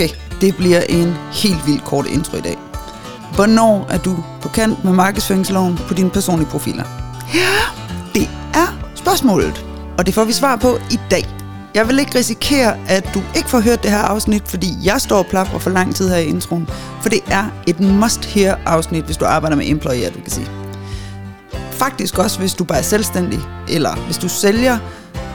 Okay, det bliver en helt vildt kort intro i dag. Hvornår er du på kant med markedsføringsloven på dine personlige profiler? Ja, det er spørgsmålet, og det får vi svar på i dag. Jeg vil ikke risikere, at du ikke får hørt det her afsnit, fordi jeg står og plapper for lang tid her i introen. For det er et must-hear afsnit, hvis du arbejder med employee advocacy. Faktisk også, hvis du bare er selvstændig, eller hvis du sælger.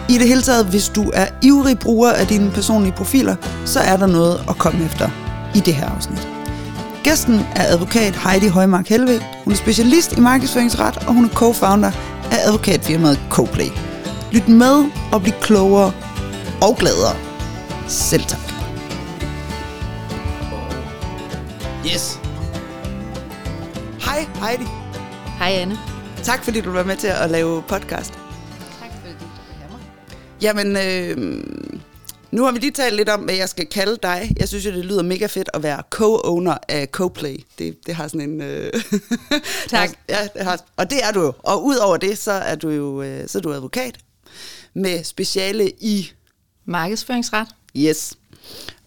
I det hele taget, hvis du er ivrig bruger af dine personlige profiler, så er der noget at komme efter i det her afsnit. Gæsten er advokat Heidi Højmark Helve. Hun er specialist i markedsføringsret, og hun er co-founder af advokatfirmaet CoPlay. Lyt med og bliv klogere og gladere. Selv tak. Yes. Hej Heidi. Hej Anne. Tak fordi du var med til at lave podcast. Jamen, øh, nu har vi lige talt lidt om, hvad jeg skal kalde dig. Jeg synes jo, det lyder mega fedt at være co-owner af CoPlay. Det, det har sådan en... Øh, Tak. ja, det har, og det er du jo. Og udover det, så er du jo øh, så er du advokat med speciale i Markedsføringsret. Yes.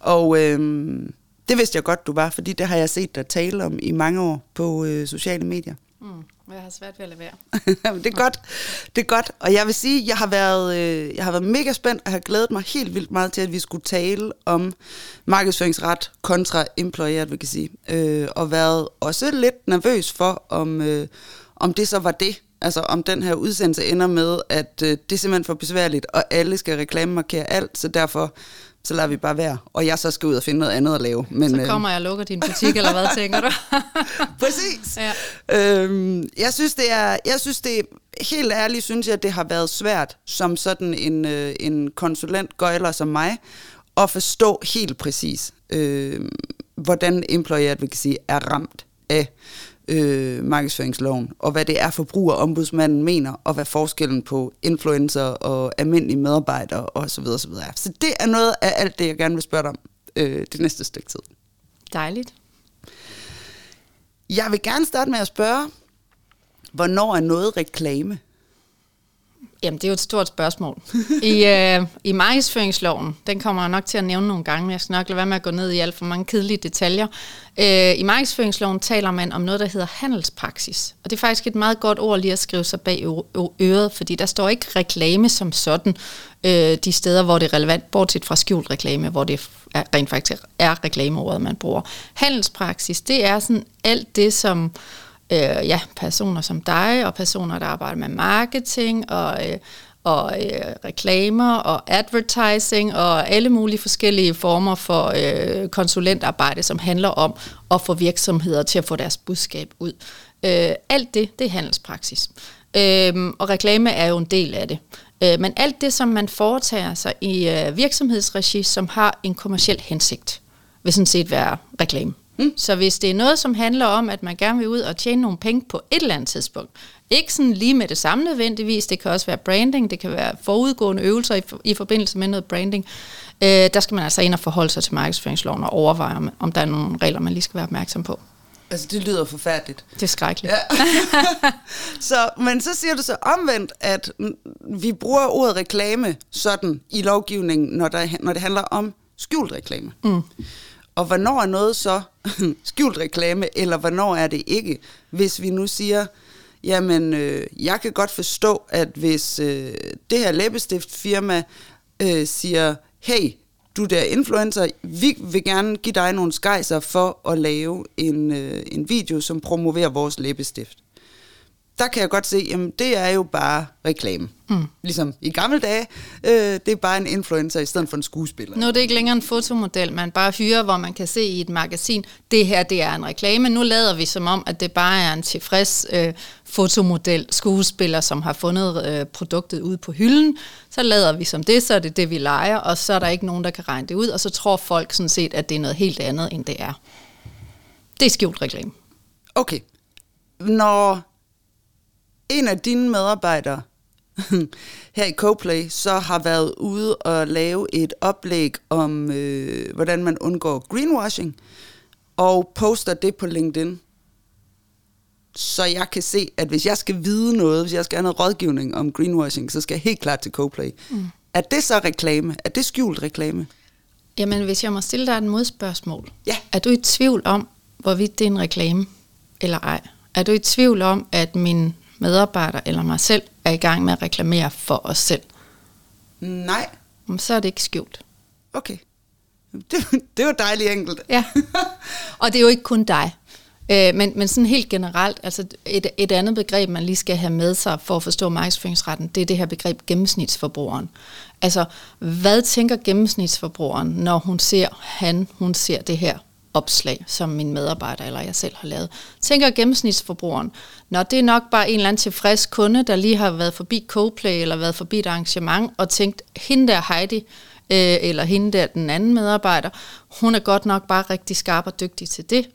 Og øhm, det vidste jeg godt, du var, fordi det har jeg set dig tale om i mange år på øh, sociale medier. Mm, jeg har svært ved at lade være. Det er godt. Det er godt. Og jeg vil sige, jeg har været øh, jeg har været mega spændt og har glædet mig helt vildt meget til, at vi skulle tale om markedsføringsret kontra employer, employee advocacy. Øh, og været også lidt nervøs for, om, øh, om det så var det. Altså om den her udsendelse ender med, at øh, det er simpelthen for besværligt, og alle skal reklamemarkere alt, så derfor så lader vi bare være. Og jeg så skal ud og finde noget andet at lave. Men, Så kommer jeg og lukker din butik, eller hvad tænker du? Præcis. Ja. Øhm, jeg synes, det er, jeg synes, det er, helt ærligt synes jeg, at det har været svært som sådan en, øh, en konsulent gøjler som mig, at forstå helt præcis, øh, hvordan employee advocacy er ramt af øh, markedsføringsloven, og hvad det er forbrugerombudsmanden mener, og hvad forskellen på influencer og almindelige medarbejdere osv. osv. er. Så det er noget af alt det, jeg gerne vil spørge dig om øh, det næste stykke tid. Dejligt. Jeg vil gerne starte med at spørge, hvornår er noget reklame? Jamen, det er jo et stort spørgsmål. I, øh, I markedsføringsloven, den kommer jeg nok til at nævne nogle gange, men jeg skal nok lade være med at gå ned i alt for mange kedelige detaljer. Øh, I markedsføringsloven taler man om noget, der hedder handelspraksis. Og det er faktisk et meget godt ord lige at skrive sig bag ø- øret, fordi der står ikke reklame som sådan øh, de steder, hvor det er relevant, bortset fra skjult reklame, hvor det er, rent faktisk er reklameordet, man bruger. Handelspraksis, det er sådan alt det, som øh, ja, personer som dig, og personer, der arbejder med marketing, og, øh, og øh, reklamer, og advertising, og alle mulige forskellige former for øh, konsulentarbejde, som handler om at få virksomheder til at få deres budskab ud. Øh, alt det, det er handelspraksis. Øh, og reklame er jo en del af det. Øh, men alt det, som man foretager sig i øh, virksomhedsregi, som har en kommersiel hensigt, vil sådan set være reklame. Mm. Så hvis det er noget, som handler om, at man gerne vil ud og tjene nogle penge på et eller andet tidspunkt, ikke sådan lige med det samme nødvendigvis, det kan også være branding, det kan være forudgående øvelser i, i forbindelse med noget branding, øh, der skal man altså ind og forholde sig til markedsføringsloven og overveje, om, om der er nogle regler, man lige skal være opmærksom på. Altså, det lyder forfærdeligt. Det er skrækkeligt. Ja. så, men så siger du så omvendt, at vi bruger ordet reklame sådan i lovgivningen, når, der, når det handler om skjult reklame. Mm. Og hvornår er noget så skjult reklame, eller hvornår er det ikke? Hvis vi nu siger, jamen, øh, jeg kan godt forstå, at hvis øh, det her læbestiftfirma øh, siger, hey, du der influencer, vi vil gerne give dig nogle skejser for at lave en, øh, en video, som promoverer vores læbestift. Der kan jeg godt se, jamen det er jo bare reklame. Mm. Ligesom i gamle dage, øh, det er bare en influencer i stedet for en skuespiller. Nu er det ikke længere en fotomodel, man bare hyrer, hvor man kan se i et magasin, det her det er en reklame. Nu lader vi som om, at det bare er en tilfreds øh, fotomodel, skuespiller, som har fundet øh, produktet ude på hylden. Så lader vi som det, så er det det, vi leger, og så er der ikke nogen, der kan regne det ud, og så tror folk sådan set, at det er noget helt andet, end det er. Det er skjult reklame. Okay. Når en af dine medarbejdere her i CoPlay så har været ude og lave et oplæg om, øh, hvordan man undgår greenwashing, og poster det på LinkedIn. Så jeg kan se, at hvis jeg skal vide noget, hvis jeg skal have noget rådgivning om greenwashing, så skal jeg helt klart til CoPlay. Mm. Er det så reklame? Er det skjult reklame? Jamen, hvis jeg må stille dig et modspørgsmål. Ja. Er du i tvivl om, hvorvidt det er en reklame eller ej? Er du i tvivl om, at min medarbejder eller mig selv er i gang med at reklamere for os selv? Nej. Jamen, Så er det ikke skjult. Okay. Det, det var dejligt enkelt. Ja. Og det er jo ikke kun dig. Øh, men, men sådan helt generelt, altså et, et andet begreb, man lige skal have med sig for at forstå markedsføringsretten, det er det her begreb gennemsnitsforbrugeren. Altså, hvad tænker gennemsnitsforbrugeren, når hun ser, han, hun ser det her opslag, som min medarbejder eller jeg selv har lavet. Tænker gennemsnitsforbrugeren, når det er nok bare en eller anden tilfreds kunde, der lige har været forbi Coplay eller været forbi et arrangement og tænkt, hende der Heidi, øh, eller hende der den anden medarbejder, hun er godt nok bare rigtig skarp og dygtig til det.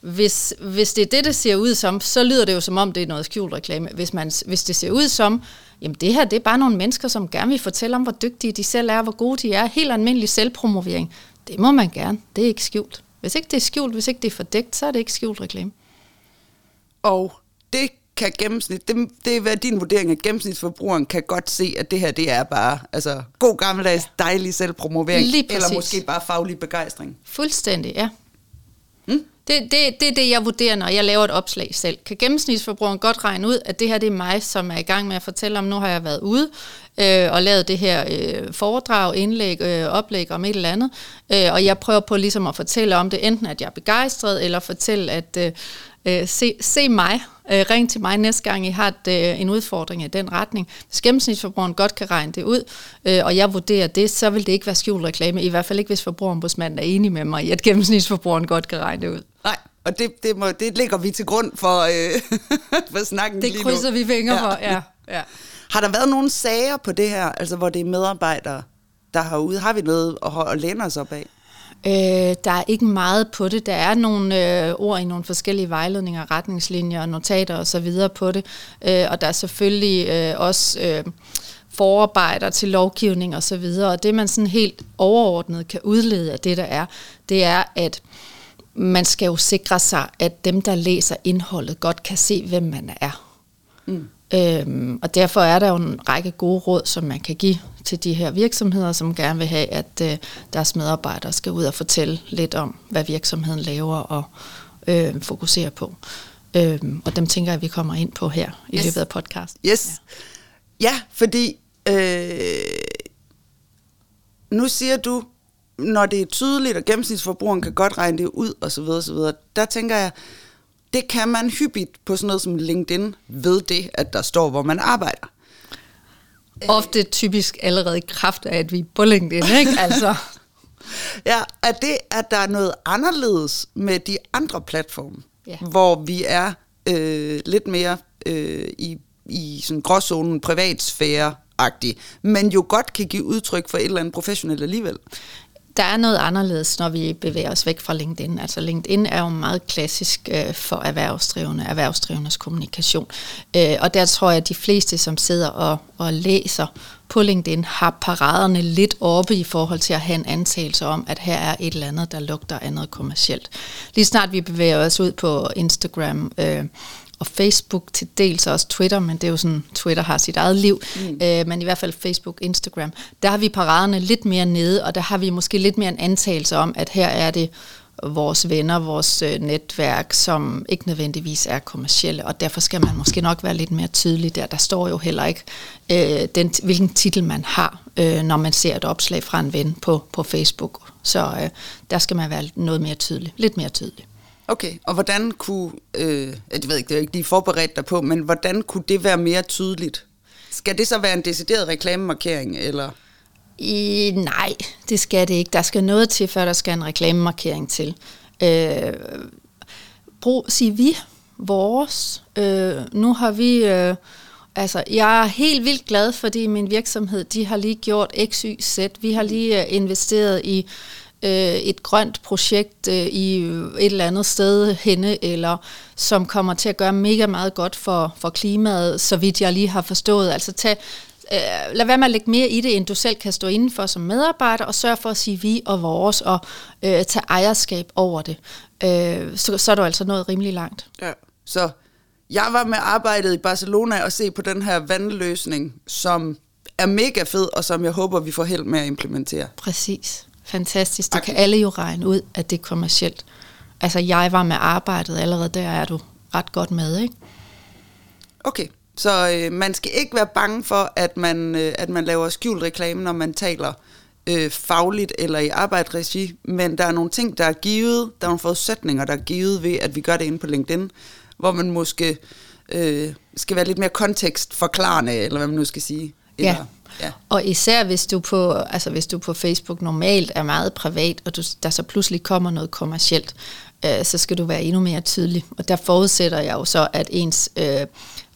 Hvis, hvis det er det, det ser ud som, så lyder det jo som om, det er noget skjult reklame. Hvis, man, hvis det ser ud som, jamen det her, det er bare nogle mennesker, som gerne vil fortælle om, hvor dygtige de selv er, hvor gode de er. Helt almindelig selvpromovering. Det må man gerne. Det er ikke skjult. Hvis ikke det er skjult, hvis ikke det er fordækt, så er det ikke skjult reklame. Og det kan gennemsnit, det, det er hvad din vurdering af gennemsnitsforbrugeren kan godt se, at det her, det er bare altså, god gammeldags dejlig selvpromovering, eller måske bare faglig begejstring. Fuldstændig, ja. Mm. Det, det, det er det, jeg vurderer, når jeg laver et opslag selv. Kan gennemsnitsforbrugeren godt regne ud, at det her det er mig, som er i gang med at fortælle om, nu har jeg været ude øh, og lavet det her øh, foredrag, indlæg, øh, oplæg om et eller andet, øh, og jeg prøver på ligesom at fortælle om det, enten at jeg er begejstret, eller fortælle, at øh, øh, se, se mig, øh, ring til mig næste gang, I har et, øh, en udfordring i den retning. Hvis gennemsnitsforbrugeren godt kan regne det ud, øh, og jeg vurderer det, så vil det ikke være skjult reklame, i hvert fald ikke, hvis forbrugerombudsmanden er enig med mig i, at gennemsnitsforbrugeren godt kan regne det ud. Nej, og det, det, må, det lægger vi til grund for, øh, for snakken Det lige krydser nu. vi fingre Ja. for, ja. ja. Har der været nogle sager på det her, altså hvor det er medarbejdere, der har ude? Har vi noget at, at læne os op af? Øh, der er ikke meget på det. Der er nogle øh, ord i nogle forskellige vejledninger, retningslinjer, notater og så videre på det. Øh, og der er selvfølgelig øh, også øh, forarbejder til lovgivning og så videre. Og det man sådan helt overordnet kan udlede af det, der er, det er, at man skal jo sikre sig, at dem, der læser indholdet, godt kan se, hvem man er. Mm. Øhm, og derfor er der jo en række gode råd, som man kan give til de her virksomheder, som gerne vil have, at øh, deres medarbejdere skal ud og fortælle lidt om, hvad virksomheden laver og øh, fokuserer på. Øhm, og dem tænker jeg, at vi kommer ind på her i Yes. løbet af podcast. Yes. Ja, ja fordi øh, nu siger du, når det er tydeligt, og gennemsnitsforbrugeren kan godt regne det ud, og så videre, så videre, der tænker jeg, det kan man hyppigt på sådan noget som LinkedIn ved det, at der står, hvor man arbejder. Ofte typisk allerede i kraft af, at vi er på LinkedIn, ikke? Altså, Ja, er det, at der er noget anderledes med de andre platforme, Ja. hvor vi er øh, lidt mere øh, i, i sådan gråzonen privatsfære-agtig, men jo godt kan give udtryk for et eller andet professionelt alligevel. Der er noget anderledes, når vi bevæger os væk fra LinkedIn. Altså LinkedIn er jo meget klassisk øh, for erhvervsdrivende, erhvervsdrivendes kommunikation. Øh, og der tror jeg, at de fleste, som sidder og, og læser på LinkedIn, har paraderne lidt oppe i forhold til at have en antagelse om, at her er et eller andet, der lugter af noget kommercielt. Lige snart vi bevæger os ud på Instagram, øh, og Facebook til dels og også Twitter, men det er jo sådan, Twitter har sit eget liv, mm. øh, men i hvert fald Facebook, Instagram, der har vi paraderne lidt mere nede, og der har vi måske lidt mere en antagelse om, at her er det vores venner, vores øh, netværk, som ikke nødvendigvis er kommercielle, og derfor skal man måske nok være lidt mere tydelig der. Der står jo heller ikke, øh, den, hvilken titel man har, øh, når man ser et opslag fra en ven på, på Facebook. Så øh, der skal man være noget mere tydelig, lidt mere tydelig. Okay, og hvordan kunne, øh, jeg ved ikke, det er ikke lige forberedt dig på, men hvordan kunne det være mere tydeligt? Skal det så være en decideret reklamemarkering, eller? I, nej, det skal det ikke. Der skal noget til, før der skal en reklamemarkering til. Øh, brug, sig vi, vores. Øh, nu har vi... Øh, altså, jeg er helt vildt glad, fordi min virksomhed, de har lige gjort XYZ. Z. Vi har lige øh, investeret i øh, et grønt projekt øh, i et eller andet sted henne, eller som kommer til at gøre mega meget godt for, for klimaet, så vidt jeg lige har forstået. Altså tag, øh, lad være med at lægge mere i det, end du selv kan stå indenfor som medarbejder, og sørg for at sige vi og vores, og øh, tage ejerskab over det. Øh, så, så er du altså nået rimelig langt. Ja. Så jeg var med arbejdet i Barcelona og se på den her vandløsning, som er mega fed, og som jeg håber, vi får held med at implementere. Præcis. Fantastisk. Det okay. kan alle jo regne ud, at det er kommercielt. Altså, jeg var med arbejdet allerede, der er du ret godt med, ikke? Okay, så øh, man skal ikke være bange for, at man, øh, at man laver skjult reklame, når man taler øh, fagligt eller i arbejdsregi, men der er nogle ting, der er givet, der er nogle forudsætninger, der er givet ved, at vi gør det inde på LinkedIn, hvor man måske øh, skal være lidt mere kontekstforklarende, eller hvad man nu skal sige. Eller, ja. Ja. Og især hvis du på altså hvis du på Facebook normalt er meget privat, og du, der så pludselig kommer noget kommercielt, øh, så skal du være endnu mere tydelig. Og der forudsætter jeg jo så, at ens øh,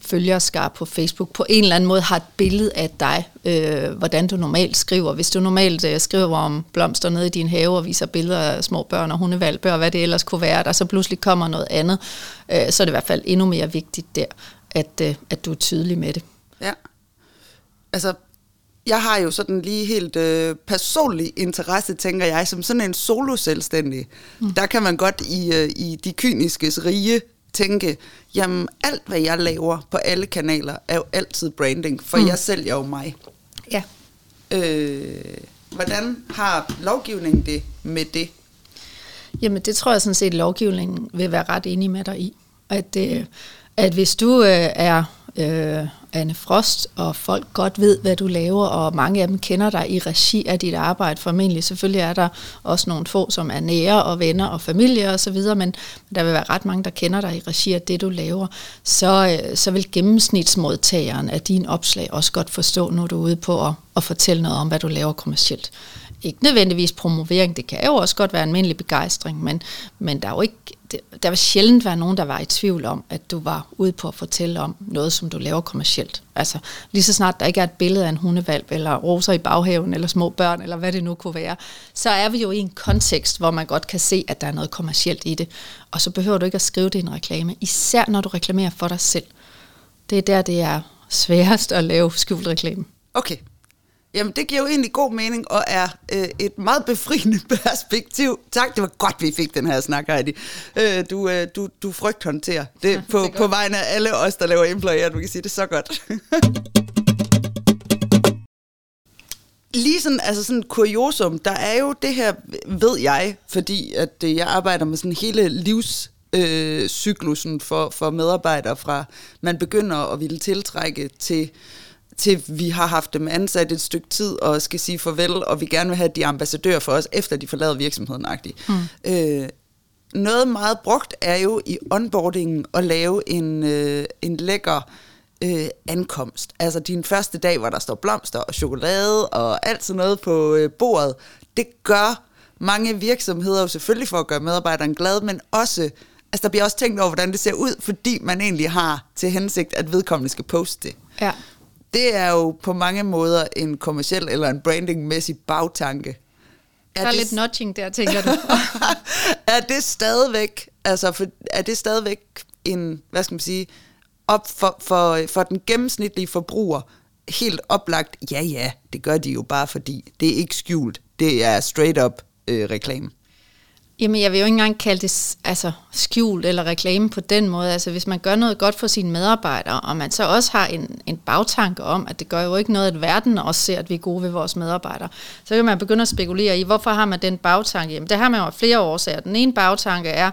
følgerskar på Facebook på en eller anden måde har et billede af dig, øh, hvordan du normalt skriver. Hvis du normalt øh, skriver om blomster nede i din have og viser billeder af små børn og hundevalpe og hvad det ellers kunne være, der så pludselig kommer noget andet, øh, så er det i hvert fald endnu mere vigtigt der, at, øh, at du er tydelig med det. Ja. Altså, jeg har jo sådan lige helt øh, personlig interesse, tænker jeg, som sådan en solo-selvstændig. Mm. Der kan man godt i, øh, i de kyniske rige tænke, jamen alt hvad jeg laver på alle kanaler, er jo altid branding, for mm. jeg sælger jo mig. Ja. Øh, hvordan har lovgivningen det med det? Jamen det tror jeg sådan set, at lovgivningen vil være ret enig med dig i. At, øh, at hvis du øh, er øh, Anne Frost, og folk godt ved, hvad du laver, og mange af dem kender dig i regi af dit arbejde. Formentlig selvfølgelig er der også nogle få, som er nære og venner og familie og så videre, men der vil være ret mange, der kender dig i regi af det, du laver. Så, øh, så vil gennemsnitsmodtageren af din opslag også godt forstå, når du er ude på at, at fortælle noget om, hvad du laver kommercielt ikke nødvendigvis promovering, det kan jo også godt være almindelig begejstring, men, men der er jo ikke, der vil sjældent være nogen, der var i tvivl om, at du var ude på at fortælle om noget, som du laver kommercielt. Altså lige så snart der ikke er et billede af en hundevalp, eller roser i baghaven, eller små børn, eller hvad det nu kunne være, så er vi jo i en kontekst, hvor man godt kan se, at der er noget kommercielt i det. Og så behøver du ikke at skrive det i en reklame, især når du reklamerer for dig selv. Det er der, det er sværest at lave skjult reklame. Okay, Jamen, det giver jo egentlig god mening, og er øh, et meget befriende perspektiv. Tak, det var godt, vi fik den her snak, Heidi. Øh, du, øh, du, du frygthåndterer det, ja, på, det på vegne af alle os, der laver employer. Du kan sige det så godt. Lige sådan, altså sådan kuriosum, der er jo det her, ved jeg, fordi at jeg arbejder med sådan hele livs øh, cyklusen for, for medarbejdere fra, man begynder at ville tiltrække til til vi har haft dem ansat et stykke tid og skal sige farvel, og vi gerne vil have de ambassadører for os, efter de forlader virksomheden. Mm. Øh, noget meget brugt er jo i onboardingen at lave en, øh, en lækker øh, ankomst. Altså din første dag, hvor der står blomster og chokolade og alt sådan noget på øh, bordet. Det gør mange virksomheder jo selvfølgelig for at gøre medarbejderen glad, men også, altså der bliver også tænkt over, hvordan det ser ud, fordi man egentlig har til hensigt, at vedkommende skal poste det. Ja det er jo på mange måder en kommersiel eller en brandingmæssig bagtanke. Er der er det, lidt notching der, tænker du. er det stadigvæk, altså for, er det stadigvæk en, hvad skal man sige, op for, for, for den gennemsnitlige forbruger, helt oplagt, ja ja, det gør de jo bare fordi, det er ikke skjult, det er straight up øh, reklame. Jamen, jeg vil jo ikke engang kalde det altså, skjult eller reklame på den måde. Altså, hvis man gør noget godt for sine medarbejdere, og man så også har en, en bagtanke om, at det gør jo ikke noget, at verden også ser, at vi er gode ved vores medarbejdere, så kan man begynde at spekulere i, hvorfor har man den bagtanke? Jamen, det har man jo flere årsager. Den ene bagtanke er,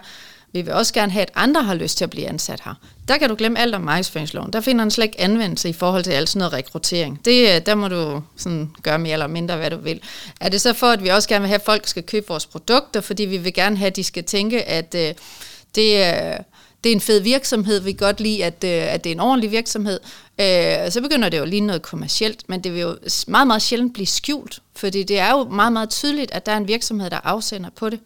vi vil også gerne have, at andre har lyst til at blive ansat her. Der kan du glemme alt om markedsføringsloven. Der finder den slet ikke anvendelse i forhold til alt sådan noget rekruttering. Det, øh, der må du sådan gøre mere eller mindre, hvad du vil. Er det så for, at vi også gerne vil have, at folk skal købe vores produkter, fordi vi vil gerne have, at de skal tænke, at øh, det er... det er en fed virksomhed, vi kan godt lide, at, øh, at det er en ordentlig virksomhed. Øh, så begynder det jo lige noget kommercielt, men det vil jo meget, meget sjældent blive skjult, fordi det er jo meget, meget tydeligt, at der er en virksomhed, der afsender på det.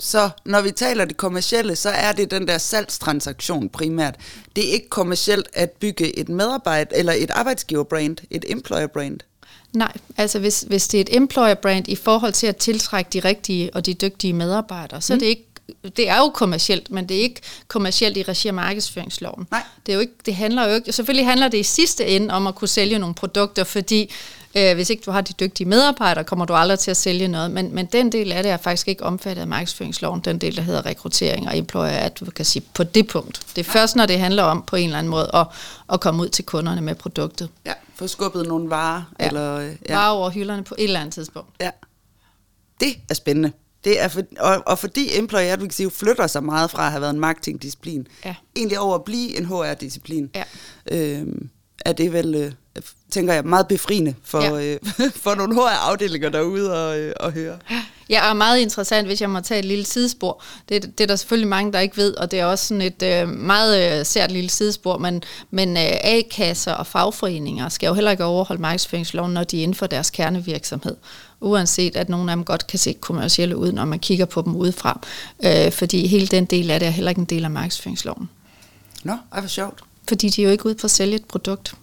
Så når vi taler det kommercielle, så er det den der salgstransaktion primært. Det er ikke kommercielt at bygge et medarbejde eller et arbejdsgiverbrand, et employer brand. Nej, altså hvis, hvis det er et employer brand i forhold til at tiltrække de rigtige og de dygtige medarbejdere, så mm. er det ikke det er jo kommercielt, men det er ikke kommercielt i regi af markedsføringsloven. Nej. Det, er jo ikke, det handler jo ikke, selvfølgelig handler det i sidste ende om at kunne sælge nogle produkter, fordi Øh, hvis ikke du har de dygtige medarbejdere, kommer du aldrig til at sælge noget. Men, men den del af det er faktisk ikke omfattet af markedsføringsloven, den del, der hedder rekruttering og employer advocacy på det punkt. Det er først, når det handler om på en eller anden måde at, at komme ud til kunderne med produktet. Ja, få skubbet nogle varer. Ja. Eller, ja. Varer over hylderne på et eller andet tidspunkt. Ja. Det er spændende. Det er for, og, og fordi employee advocacy jo flytter sig meget fra at have været en marketingdisciplin, Ja. egentlig over at blive en HR-disciplin, Ja. øhm, er det vel, øh, tænker jeg, meget befriende for, Ja. øh, for nogle HR-afdelinger derude at, øh, at høre. Ja, og meget interessant, hvis jeg må tage et lille sidespor. Det, det er der selvfølgelig mange, der ikke ved, og det er også sådan et øh, meget øh, sært lille sidespor, men, men øh, A-kasser og fagforeninger skal jo heller ikke overholde markedsføringsloven, når de er inden for deres kernevirksomhed. Uanset at nogle af dem godt kan se kommercielle ud, når man kigger på dem udefra. Øh, fordi hele den del af det er heller ikke en del af markedsføringsloven. Nå, ej, hvor sjovt. Fordi de er jo ikke ude på at sælge et produkt.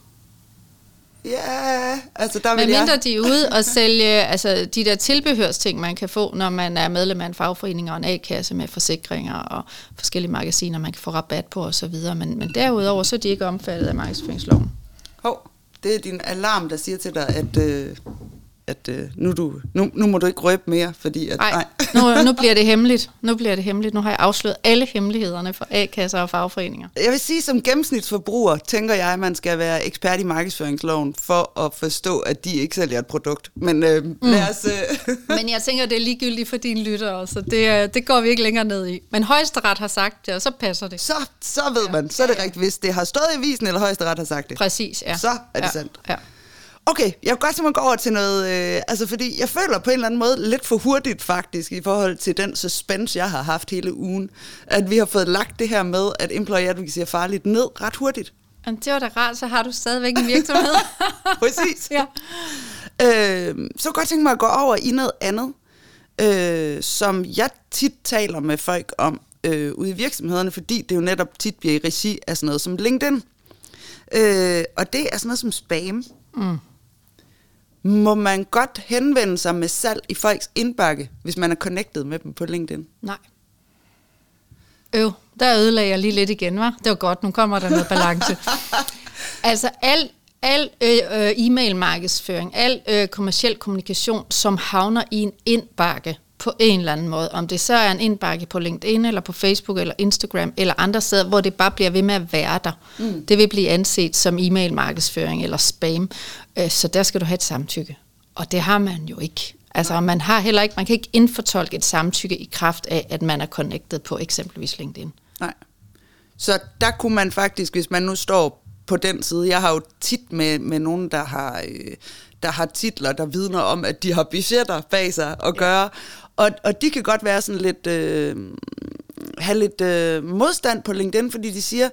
Ja, altså der Men vil mindre jeg... de er ude og sælge altså, de der tilbehørsting, man kan få, når man er medlem af en fagforening og en A-kasse med forsikringer og forskellige magasiner, man kan få rabat på osv. Men, men derudover så er de ikke omfattet af markedsføringsloven. Hov, det er din alarm, der siger til dig, at, øh, at øh, nu, du, nu, nu må du ikke røbe mere, fordi at... Nej, nu, nu bliver det hemmeligt. Nu bliver det hemmeligt. Nu har jeg afsløret alle hemmelighederne for A-kasser og fagforeninger. Jeg vil sige, som gennemsnitsforbruger, tænker jeg, at man skal være ekspert i markedsføringsloven for at forstå, at de ikke sælger et produkt. Men øh, mm. lad os... Øh, Men jeg tænker, det er ligegyldigt for dine lyttere, så det, øh, det går vi ikke længere ned i. Men højesteret har sagt det, og så passer det. så, så ved man, så er det rigtigt, hvis det har stået i avisen, eller højesteret har sagt det. Præcis, ja. Så er det ja, sandt. Ja. Okay, jeg vil godt simpelthen gå over til noget, øh, altså fordi jeg føler på en eller anden måde lidt for hurtigt faktisk, i forhold til den suspense, jeg har haft hele ugen, at vi har fået lagt det her med, at employee advocacy er farligt ned ret hurtigt. Jamen, det var da rart, så har du stadigvæk en virksomhed. Præcis. ja. Øh, så kunne godt tænke mig at gå over i noget andet, øh, som jeg tit taler med folk om øh, ude i virksomhederne, fordi det jo netop tit bliver i regi af sådan noget som LinkedIn. Øh, og det er sådan noget som spam. Mm. Må man godt henvende sig med salg i folks indbakke, hvis man er connected med dem på LinkedIn? Nej. Øv, der ødelagde jeg lige lidt igen, var. Det var godt, nu kommer der noget balance. altså al, al øh, øh, e-mail-markedsføring, al øh, kommersiel kommunikation, som havner i en indbakke på en eller anden måde, om det så er en indbakke på LinkedIn, eller på Facebook, eller Instagram, eller andre steder, hvor det bare bliver ved med at være der. Mm. Det vil blive anset som e-mail-markedsføring eller spam, øh, så der skal du have et samtykke. Og det har man jo ikke. Altså, man har heller ikke, man kan ikke indfortolke et samtykke i kraft af, at man er connected på eksempelvis LinkedIn. Nej. Så der kunne man faktisk, hvis man nu står på den side, jeg har jo tit med, med nogen, der har, øh, der har titler, der vidner om, at de har budgetter bag sig at gøre, og, og de kan godt være sådan lidt, øh, have lidt øh, modstand på LinkedIn, fordi de siger,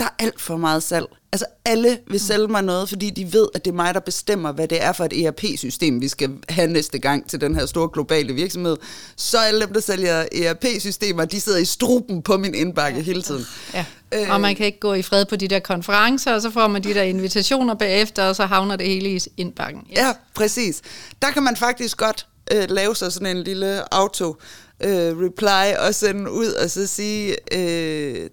der er alt for meget salg. Altså alle vil sælge mig noget, fordi de ved, at det er mig, der bestemmer, hvad det er for et ERP-system, vi skal have næste gang til den her store globale virksomhed. Så alle dem, der sælger ERP-systemer, de sidder i struben på min indbakke ja. hele tiden. Ja. Øh. Og man kan ikke gå i fred på de der konferencer, og så får man de der invitationer bagefter, og så havner det hele i indbakken. Yes. Ja, præcis. Der kan man faktisk godt øh, lave sig sådan en lille auto øh, reply og sende ud og så sige, øh,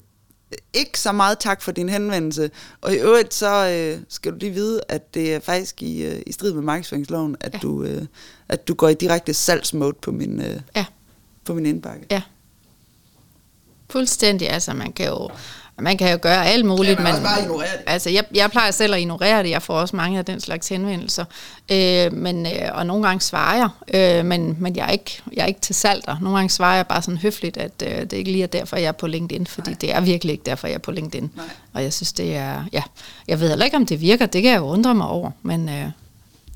ikke så meget tak for din henvendelse. Og i øvrigt så øh, skal du lige vide, at det er faktisk i, øh, i strid med markedsføringsloven, at, ja. du, øh, at du går i direkte salgsmode på min, øh, ja. på min indbakke. Ja. Fuldstændig. Altså, man kan jo, man kan jo gøre alt muligt. Ja, man bare ignorere det. Altså, jeg, jeg plejer selv at ignorere det. Jeg får også mange af den slags henvendelser. Øh, men, øh, og nogle gange svarer jeg, øh, men, men jeg, er ikke, jeg er ikke til salg der. Nogle gange svarer jeg bare sådan høfligt, at øh, det ikke lige er derfor, jeg er på LinkedIn, fordi Nej. det er virkelig ikke derfor, jeg er på LinkedIn. Nej. Og jeg synes, det er... Ja, jeg ved heller ikke, om det virker. Det kan jeg jo undre mig over, men øh,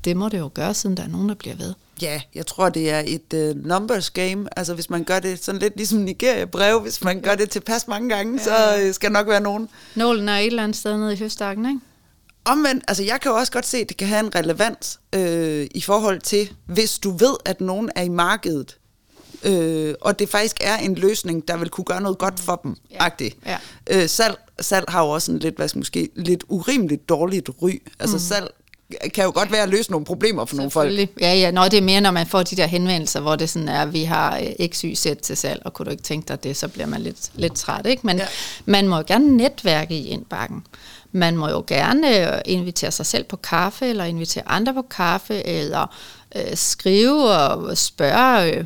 det må det jo gøre, siden der er nogen, der bliver ved. Ja, jeg tror, det er et uh, numbers game. Altså, hvis man gør det sådan lidt ligesom Nigeria-brev, hvis man gør det tilpas mange gange, ja. så uh, skal der nok være nogen. Nålen er et eller andet sted nede i høstakken, ikke? Omvendt, altså jeg kan jo også godt se, at det kan have en relevans øh, i forhold til, hvis du ved, at nogen er i markedet, øh, og det faktisk er en løsning, der vil kunne gøre noget godt for dem. Ja. Ja. Øh, salg, salg har jo også en lidt, hvad skal måske, lidt urimeligt dårligt ry. Altså mm. salg kan jo godt være at løse nogle problemer for nogle folk. Ja, ja. Nå, det er mere, når man får de der henvendelser, hvor det sådan er, at vi har øh, x, y, z til salg, og kunne du ikke tænke dig det, så bliver man lidt, lidt træt. Ikke? Men ja. man må jo gerne netværke i indbakken. Man må jo gerne øh, invitere sig selv på kaffe, eller invitere andre på kaffe, eller øh, skrive og spørge, øh,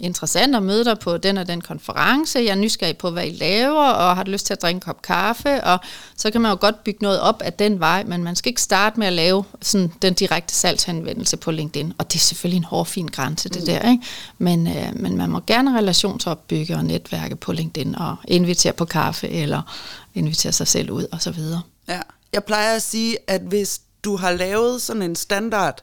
interessant at møde dig på den og den konference, jeg er nysgerrig på, hvad I laver, og har lyst til at drikke en kop kaffe, og så kan man jo godt bygge noget op af den vej, men man skal ikke starte med at lave sådan den direkte salgsanvendelse på LinkedIn, og det er selvfølgelig en hård, fin grænse, det mm. der, ikke? Men, øh, men man må gerne relationsopbygge og netværke på LinkedIn, og invitere på kaffe, eller invitere sig selv ud, og så videre. Ja, jeg plejer at sige, at hvis du har lavet sådan en standard,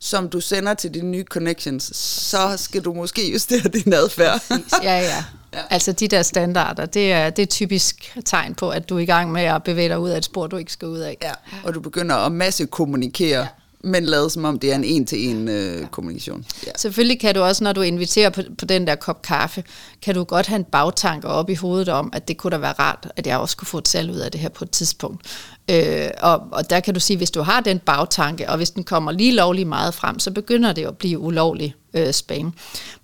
som du sender til dine nye connections, så skal du måske justere din adfærd. ja, ja. Ja. Altså de der standarder, det er, det er typisk tegn på, at du er i gang med at bevæge dig ud af et spor, du ikke skal ud af. Ja, og du begynder at masse kommunikere. Ja men lade som om det er en en-til-en øh, kommunikation. Ja. Selvfølgelig kan du også, når du inviterer på, på den der kop kaffe, kan du godt have en bagtanke op i hovedet om, at det kunne da være rart, at jeg også kunne få et salg ud af det her på et tidspunkt. Øh, og, og der kan du sige, hvis du har den bagtanke, og hvis den kommer lige lovlig meget frem, så begynder det at blive ulovlig øh, spam.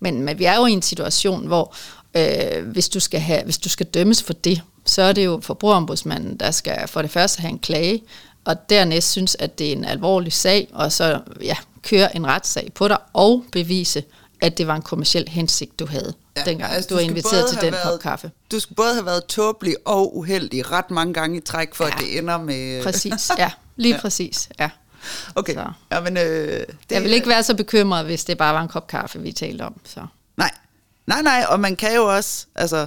Men, men vi er jo i en situation, hvor øh, hvis, du skal have, hvis du skal dømmes for det, så er det jo forbrugerombudsmanden, der skal for det første have en klage, og dernæst synes, at det er en alvorlig sag, og så ja, køre en retssag på dig og bevise, at det var en kommersiel hensigt, du havde, ja, dengang altså, du, du var inviteret til den været, kop kaffe. Du skal både have været tåbelig og uheldig ret mange gange i træk, for ja, at det ender med... Præcis, ja. Lige ja. præcis, ja. Okay, så. ja, men... Øh, det, jeg vil ikke være så bekymret, hvis det bare var en kop kaffe, vi talte om. Så. Nej, nej, nej, og man kan jo også, altså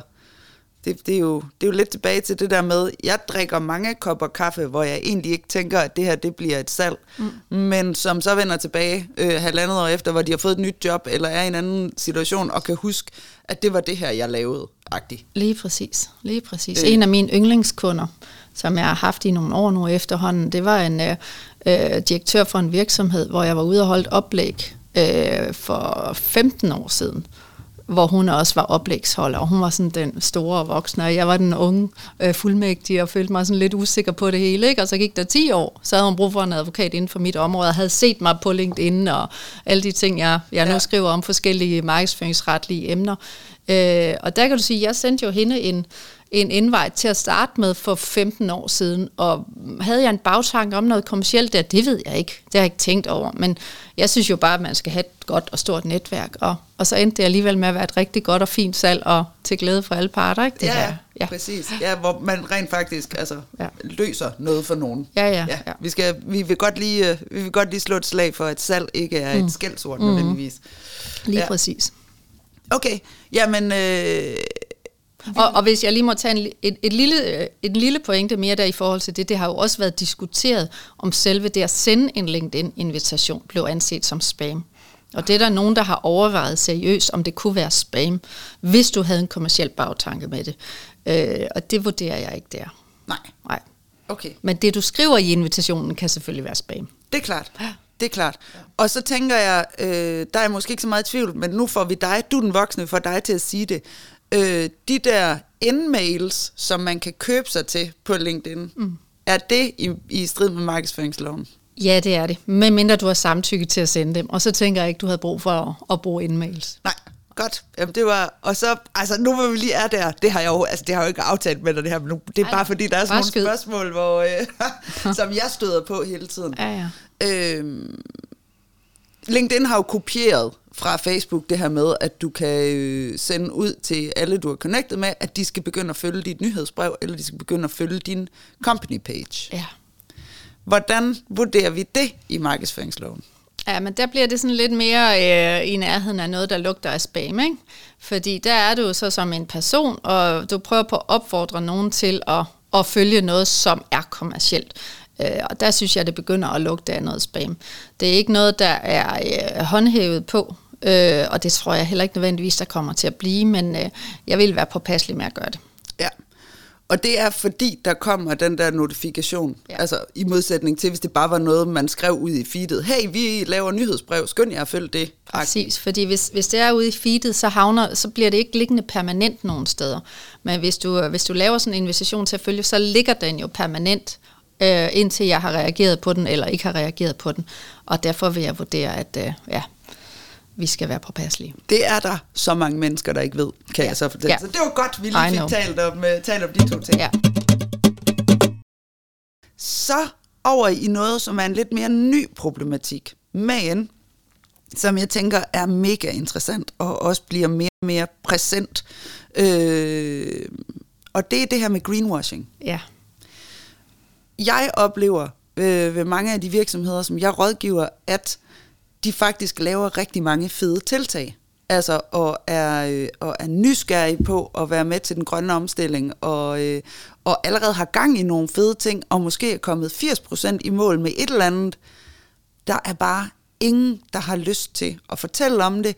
det, det, er jo, det er jo lidt tilbage til det der med, jeg drikker mange kopper kaffe, hvor jeg egentlig ikke tænker, at det her det bliver et salg, mm. men som så vender tilbage øh, halvandet år efter, hvor de har fået et nyt job, eller er i en anden situation, og kan huske, at det var det her, jeg lavede. -agtigt. Lige præcis, lige præcis. Øh. En af mine yndlingskunder, som jeg har haft i nogle år nu efterhånden, det var en øh, øh direktør for en virksomhed, hvor jeg var ude og holde oplæg øh, for 15 år siden hvor hun også var oplægsholder, og hun var sådan den store voksne, og jeg var den unge øh, fuldmægtige, og følte mig sådan lidt usikker på det hele, ikke? og så gik der 10 år, så havde hun brug for en advokat inden for mit område, og havde set mig på LinkedIn, og alle de ting, jeg, jeg ja. nu skriver om forskellige markedsføringsretlige emner, øh, og der kan du sige, jeg sendte jo hende en, en indvej til at starte med for 15 år siden, og havde jeg en bagtanke om noget kommercielt der, det ved jeg ikke, det har jeg ikke tænkt over, men jeg synes jo bare, at man skal have et godt og stort netværk, og, og så endte det alligevel med at være et rigtig godt og fint salg, og til glæde for alle parter, ikke? Det ja, her. ja, præcis. Ja, hvor man rent faktisk altså, ja. løser noget for nogen. Ja, ja. ja. ja. Vi, skal, vi, vil godt lige, øh, vi vil godt lige slå et slag for, at salg ikke er mm. et skældsord mm. nødvendigvis. Lige ja. præcis. Okay, jamen... Øh, og, og hvis jeg lige må tage en, et, et, lille, et lille pointe mere der i forhold til det, det har jo også været diskuteret, om selve det at sende en LinkedIn-invitation blev anset som spam. Og det er der nogen, der har overvejet seriøst, om det kunne være spam, hvis du havde en kommersiel bagtanke med det. Øh, og det vurderer jeg ikke der. Nej. Nej. Okay. Men det, du skriver i invitationen, kan selvfølgelig være spam. Det er klart. Det er klart. Og så tænker jeg, øh, der er måske ikke så meget tvivl, men nu får vi dig, du den voksne, for dig til at sige det øh, de der indmails, som man kan købe sig til på LinkedIn, mm. er det i, i strid med markedsføringsloven? Ja, det er det. Men mindre du har samtykke til at sende dem. Og så tænker jeg ikke, du havde brug for at, at bruge indmails. Nej, godt. Jamen, det var, og så, altså nu hvor vi lige er der, det har jeg jo, altså det har jeg jo ikke aftalt med dig det her, men nu, det er Ej, bare fordi, der er sådan nogle skyd. spørgsmål, hvor, øh, som jeg støder på hele tiden. Ja, ja. Øhm, LinkedIn har jo kopieret fra Facebook det her med, at du kan øh, sende ud til alle, du er connected med, at de skal begynde at følge dit nyhedsbrev, eller de skal begynde at følge din company page. Ja. Hvordan vurderer vi det i markedsføringsloven? Ja, men der bliver det sådan lidt mere øh, i nærheden af noget, der lugter af spam, ikke? Fordi der er du så som en person, og du prøver på at opfordre nogen til at, at følge noget, som er kommercielt. Øh, og der synes jeg, det begynder at lugte af noget spam. Det er ikke noget, der er øh, håndhævet på, øh, og det tror jeg heller ikke nødvendigvis, der kommer til at blive, men øh, jeg vil være påpasselig med at gøre det. Ja, og det er fordi, der kommer den der notifikation, ja. altså i modsætning til, hvis det bare var noget, man skrev ud i feedet. Hey, vi laver nyhedsbrev, skynd jer at følge det. Præcis, fordi hvis, hvis det er ude i feedet, så, havner, så bliver det ikke liggende permanent nogen steder. Men hvis du, hvis du laver sådan en invitation til at følge, så ligger den jo permanent øh, indtil jeg har reageret på den, eller ikke har reageret på den. Og derfor vil jeg vurdere, at øh, ja, vi skal være påpasselige. Det er der så mange mennesker, der ikke ved, kan ja. jeg så fortælle. Ja. Så det var godt, vi lige fik talt om, uh, talt om de to ting. Ja. Så over i noget, som er en lidt mere ny problematik. Men som jeg tænker er mega interessant, og også bliver mere og mere præsent. Øh, og det er det her med greenwashing. Ja. Jeg oplever øh, ved mange af de virksomheder, som jeg rådgiver, at de faktisk laver rigtig mange fede tiltag. Altså, og er, øh, og er nysgerrige på at være med til den grønne omstilling, og, øh, og allerede har gang i nogle fede ting, og måske er kommet 80% i mål med et eller andet. Der er bare ingen, der har lyst til at fortælle om det,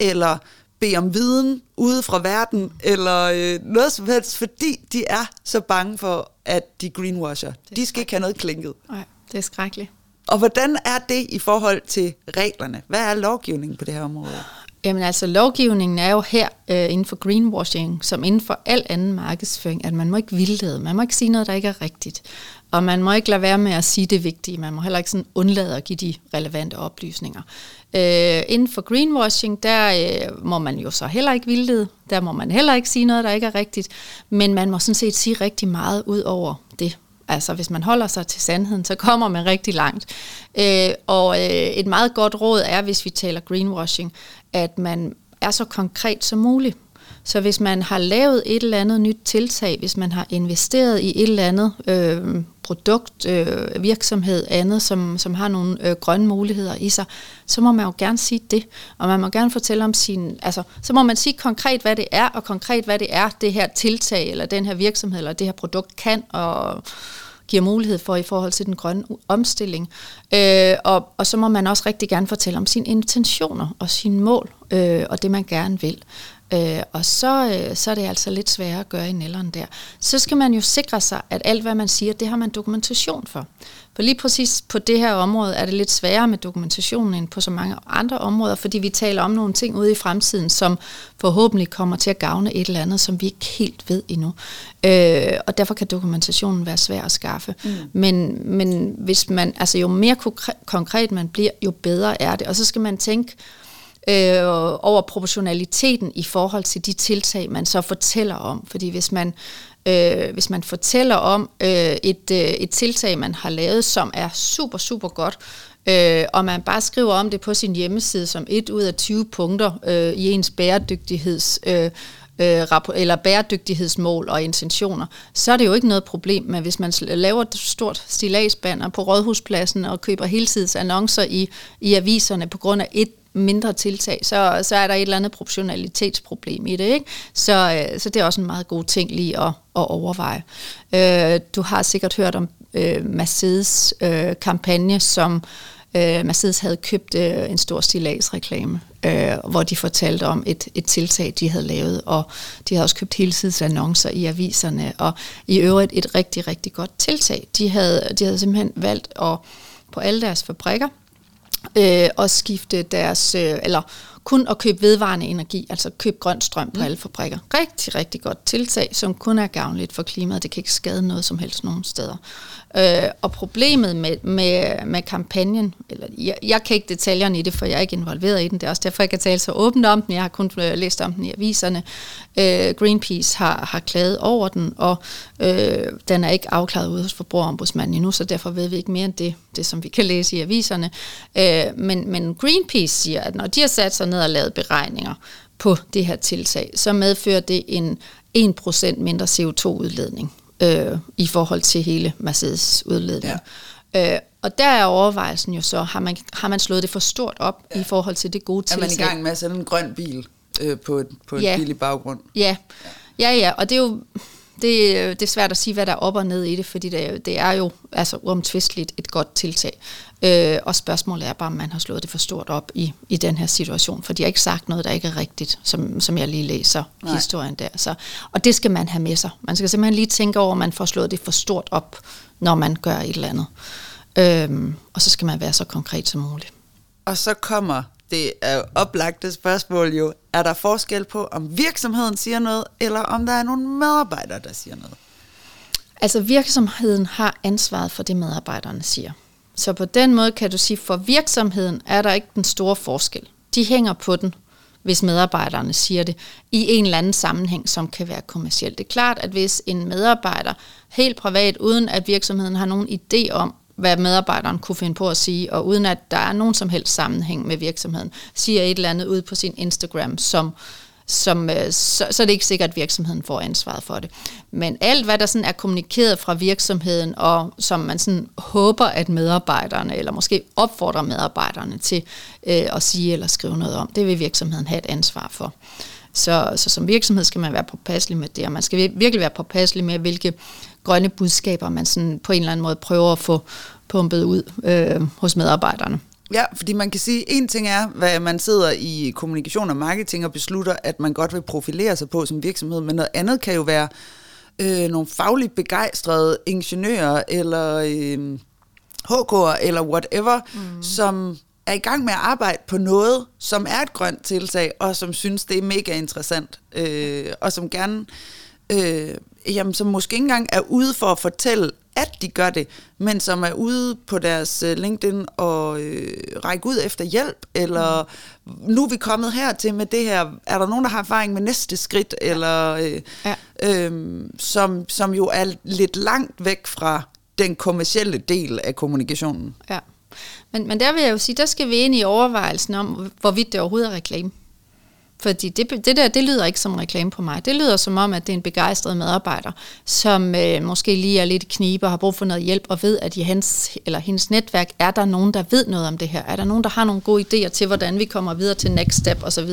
eller bede om viden ude fra verden, eller øh, noget som helst, fordi de er så bange for, at de greenwasher. De skal ikke have noget klinket. Nej, det er skrækkeligt. Og hvordan er det i forhold til reglerne? Hvad er lovgivningen på det her område? Jamen altså, lovgivningen er jo her øh, inden for greenwashing, som inden for al anden markedsføring, at man må ikke vildlede, man må ikke sige noget, der ikke er rigtigt. Og man må ikke lade være med at sige det vigtige, man må heller ikke sådan undlade at give de relevante oplysninger. Øh, inden for greenwashing, der øh, må man jo så heller ikke vildlede, der må man heller ikke sige noget, der ikke er rigtigt, men man må sådan set sige rigtig meget ud over det, Altså hvis man holder sig til sandheden, så kommer man rigtig langt. Øh, og øh, et meget godt råd er, hvis vi taler greenwashing, at man er så konkret som muligt. Så hvis man har lavet et eller andet nyt tiltag, hvis man har investeret i et eller andet øh, produkt, øh, virksomhed, andet, som, som har nogle øh, grønne muligheder i sig, så må man jo gerne sige det. Og man må gerne fortælle om sin, altså, så må man sige konkret, hvad det er, og konkret, hvad det er, det her tiltag, eller den her virksomhed, eller det her produkt kan, og giver mulighed for i forhold til den grønne omstilling. Øh, og, og så må man også rigtig gerne fortælle om sine intentioner og sine mål, øh, og det man gerne vil. Øh, og så, øh, så er det altså lidt sværere at gøre i nælderen der. Så skal man jo sikre sig, at alt hvad man siger, det har man dokumentation for. For lige præcis på det her område er det lidt sværere med dokumentationen end på så mange andre områder, fordi vi taler om nogle ting ude i fremtiden, som forhåbentlig kommer til at gavne et eller andet, som vi ikke helt ved endnu. Øh, og derfor kan dokumentationen være svær at skaffe. Mm. Men, men hvis man, altså jo mere konkret man bliver, jo bedre er det. Og så skal man tænke, øh, over proportionaliteten i forhold til de tiltag, man så fortæller om. Fordi hvis man, øh, hvis man fortæller om øh, et, øh, et tiltag, man har lavet, som er super, super godt, øh, og man bare skriver om det på sin hjemmeside som et ud af 20 punkter øh, i ens bæredygtigheds... Øh, øh eller bæredygtighedsmål og intentioner, så er det jo ikke noget problem. Men hvis man laver et stort stilagsbanner på Rådhuspladsen og køber heltids annoncer i, i aviserne på grund af et mindre tiltag, så, så er der et eller andet proportionalitetsproblem i det. Ikke? Så, øh, så det er også en meget god ting lige at, at overveje. Øh, du har sikkert hørt om øh, Mercedes øh, kampagne, som øh, Mercedes havde købt øh, en stor stilagsreklame, øh, hvor de fortalte om et, et tiltag, de havde lavet, og de havde også købt helsidesannoncer i aviserne, og i øvrigt et rigtig, rigtig godt tiltag. De havde, de havde simpelthen valgt at på alle deres fabrikker øh, og skifte deres, øh, eller kun at købe vedvarende energi, altså købe grøn strøm på mm. alle fabrikker. Rigtig, rigtig godt tiltag, som kun er gavnligt for klimaet. Det kan ikke skade noget som helst nogen steder. Øh, og problemet med, med, med kampagnen, eller jeg, jeg kan ikke detaljerne i det, for jeg er ikke involveret i den. Det er også derfor, jeg kan tale så åbent om den. Jeg har kun øh, læst om den i aviserne. Øh, Greenpeace har, har klaget over den, og øh, den er ikke afklaret ude hos forbrugerombudsmanden endnu, så derfor ved vi ikke mere end det, det som vi kan læse i aviserne. Øh, men, men Greenpeace siger, at når de har sat sig ned og lavet beregninger på det her tiltag, så medfører det en 1% mindre CO2-udledning øh, i forhold til hele Mercedes udledning. Ja. Øh, og der er overvejelsen jo så, har man, har man slået det for stort op ja. i forhold til det gode tiltag? Er man i gang med at sætte en grøn bil øh, på, et, på ja. en billig baggrund? Ja. ja, ja, og det er jo det, det er svært at sige, hvad der er op og ned i det, fordi det, det er jo altså uomtvisteligt et godt tiltag. Øh, og spørgsmålet er bare, om man har slået det for stort op i, i den her situation, for de har ikke sagt noget, der ikke er rigtigt, som, som jeg lige læser Nej. historien der. Så, og det skal man have med sig. Man skal simpelthen lige tænke over, om man får slået det for stort op, når man gør et eller andet. Øh, og så skal man være så konkret som muligt. Og så kommer det er oplagte spørgsmål jo, er der forskel på, om virksomheden siger noget, eller om der er nogle medarbejdere, der siger noget? Altså virksomheden har ansvaret for det, medarbejderne siger. Så på den måde kan du sige, for virksomheden er der ikke den store forskel. De hænger på den, hvis medarbejderne siger det, i en eller anden sammenhæng, som kan være kommersielt. Det er klart, at hvis en medarbejder helt privat, uden at virksomheden har nogen idé om, hvad medarbejderen kunne finde på at sige, og uden at der er nogen som helst sammenhæng med virksomheden, siger et eller andet ud på sin Instagram, som som, øh, så, så er det ikke sikkert, at virksomheden får ansvaret for det. Men alt, hvad der sådan er kommunikeret fra virksomheden, og som man sådan håber, at medarbejderne, eller måske opfordrer medarbejderne til øh, at sige eller skrive noget om, det vil virksomheden have et ansvar for. Så, så som virksomhed skal man være påpasselig med det, og man skal virkelig være påpasselig med, hvilke grønne budskaber man sådan på en eller anden måde prøver at få pumpet ud øh, hos medarbejderne. Ja, fordi man kan sige, en ting er, hvad man sidder i kommunikation og marketing og beslutter, at man godt vil profilere sig på som virksomhed, men noget andet kan jo være øh, nogle fagligt begejstrede ingeniører eller øh, HK'er eller whatever, mm. som er i gang med at arbejde på noget, som er et grønt tiltag, og som synes, det er mega interessant, øh, og som gerne, øh, jamen, som måske ikke engang er ude for at fortælle at de gør det, men som er ude på deres øh, LinkedIn og øh, række ud efter hjælp, eller mm. nu er vi kommet hertil med det her, er der nogen, der har erfaring med næste skridt, ja. eller øh, ja. øh, som, som jo er lidt langt væk fra den kommercielle del af kommunikationen. Ja, men, men der vil jeg jo sige, der skal vi ind i overvejelsen om, hvorvidt det overhovedet er reklame. Fordi det, det der, det lyder ikke som reklame på mig. Det lyder som om, at det er en begejstret medarbejder, som øh, måske lige er lidt knibe og har brug for noget hjælp, og ved, at i hans eller hendes netværk er der nogen, der ved noget om det her. Er der nogen, der har nogle gode idéer til, hvordan vi kommer videre til next step osv.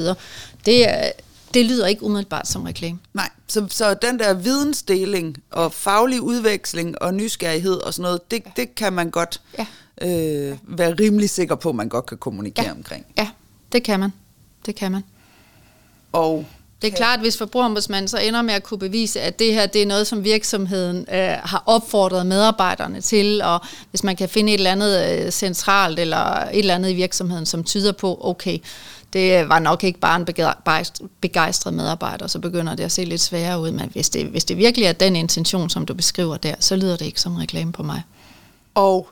Det, det lyder ikke umiddelbart som reklame. Nej, så, så den der vidensdeling og faglig udveksling og nysgerrighed og sådan noget, det, det kan man godt ja. øh, være rimelig sikker på, at man godt kan kommunikere ja. omkring. Ja, det kan man. Det kan man. Og det er klart, at hvis forbrugerombudsmanden så ender med at kunne bevise, at det her det er noget, som virksomheden øh, har opfordret medarbejderne til, og hvis man kan finde et eller andet øh, centralt eller et eller andet i virksomheden, som tyder på, okay, det var nok ikke bare en begejstret medarbejder, så begynder det at se lidt sværere ud, men hvis det, hvis det virkelig er den intention, som du beskriver der, så lyder det ikke som reklame på mig. Og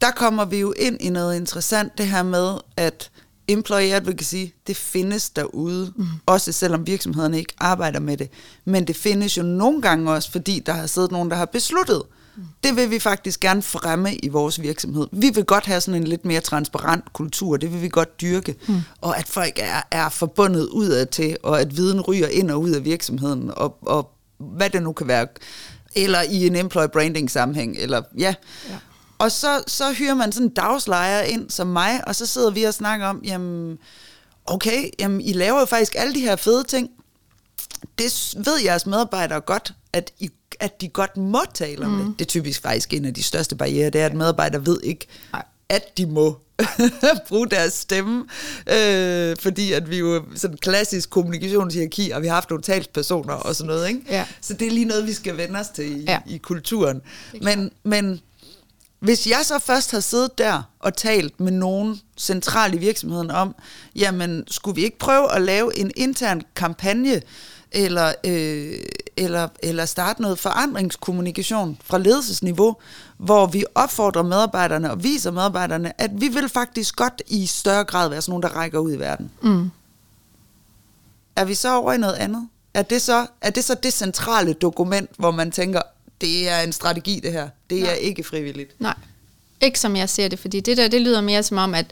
der kommer vi jo ind i noget interessant, det her med, at employee advocacy, det findes derude, mm. også selvom virksomhederne ikke arbejder med det. Men det findes jo nogle gange også, fordi der har siddet nogen, der har besluttet, mm. det vil vi faktisk gerne fremme i vores virksomhed. Vi vil godt have sådan en lidt mere transparent kultur, det vil vi godt dyrke, mm. og at folk er, er forbundet udad til, og at viden ryger ind og ud af virksomheden, og, og hvad det nu kan være, eller i en employee branding sammenhæng, eller ja. ja. Og så, så hyrer man sådan en dagslejer ind som mig, og så sidder vi og snakker om, jamen, okay, jamen, I laver jo faktisk alle de her fede ting. Det ved jeres medarbejdere godt, at, I, at de godt må tale om mm. det. Det er typisk faktisk en af de største barriere, det er, at medarbejdere ved ikke, Nej. at de må bruge deres stemme, øh, fordi at vi jo sådan klassisk kommunikationshierarki, og vi har haft nogle talspersoner og sådan noget, ikke? Ja. Så det er lige noget, vi skal vende os til i, ja. i kulturen. Men, men hvis jeg så først har siddet der og talt med nogen central i virksomheden om, jamen skulle vi ikke prøve at lave en intern kampagne, eller, øh, eller, eller starte noget forandringskommunikation fra ledelsesniveau, hvor vi opfordrer medarbejderne og viser medarbejderne, at vi vil faktisk godt i større grad være sådan nogen, der rækker ud i verden. Mm. Er vi så over i noget andet? Er det så, er det så det centrale dokument, hvor man tænker, det er en strategi det her. Det Nej. er ikke frivilligt. Nej, ikke som jeg ser det, fordi det der, det lyder mere som om, at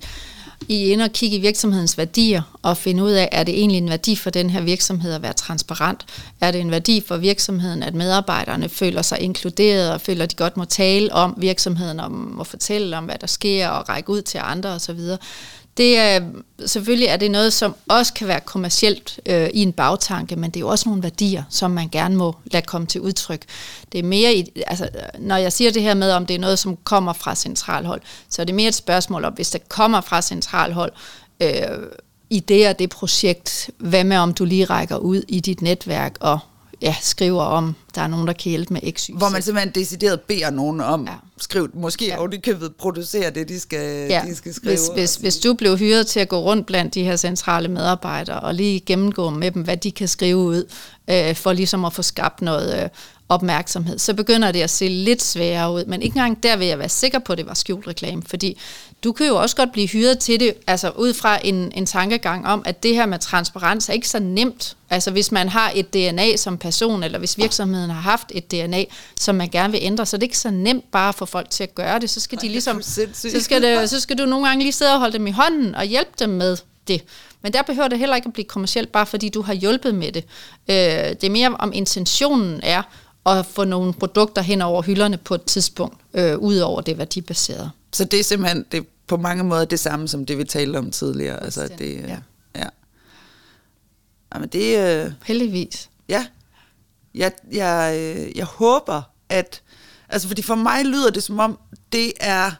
I er inde og kigge i virksomhedens værdier og finde ud af, er det egentlig en værdi for den her virksomhed at være transparent? Er det en værdi for virksomheden, at medarbejderne føler sig inkluderet og føler, at de godt må tale om virksomheden og må fortælle om, hvad der sker og række ud til andre osv.? Det er, selvfølgelig er det noget, som også kan være kommercielt øh, i en bagtanke, men det er jo også nogle værdier, som man gerne må lade komme til udtryk. Det er mere, i, altså, når jeg siger det her med, om det er noget, som kommer fra centralhold, så er det mere et spørgsmål om, hvis det kommer fra centralhold, øh, i det og det projekt, hvad med om du lige rækker ud i dit netværk og ja, skriver om, der er nogen, der kan hjælpe med X, Hvor man simpelthen decideret beder nogen om, ja. skriv, måske ja. de kan producere det, de skal, ja. de skal skrive. Hvis, hvis, hvis du blev hyret til at gå rundt blandt de her centrale medarbejdere, og lige gennemgå med dem, hvad de kan skrive ud, øh, for ligesom at få skabt noget øh, opmærksomhed, så begynder det at se lidt sværere ud. Men ikke engang der vil jeg være sikker på, at det var skjult reklame, fordi du kan jo også godt blive hyret til det, altså ud fra en, en tankegang om, at det her med transparens er ikke så nemt. Altså hvis man har et DNA som person, eller hvis virksomheden har haft et DNA, som man gerne vil ændre, så er det ikke så nemt bare for folk til at gøre det. Så skal de ligesom, så skal, det, så skal du nogle gange lige sidde og holde dem i hånden og hjælpe dem med det. Men der behøver det heller ikke at blive kommercielt, bare fordi du har hjulpet med det. Øh, det er mere om intentionen er at få nogle produkter hen over hylderne på et tidspunkt, øh, ud over det værdibaserede. Så det er simpelthen det er på mange måder det samme, som det vi talte om tidligere. Altså, det, ja. ja. Jamen det... Øh, Heldigvis. Ja. Jeg, jeg, øh, jeg håber, at... Altså, fordi for mig lyder det som om, det er,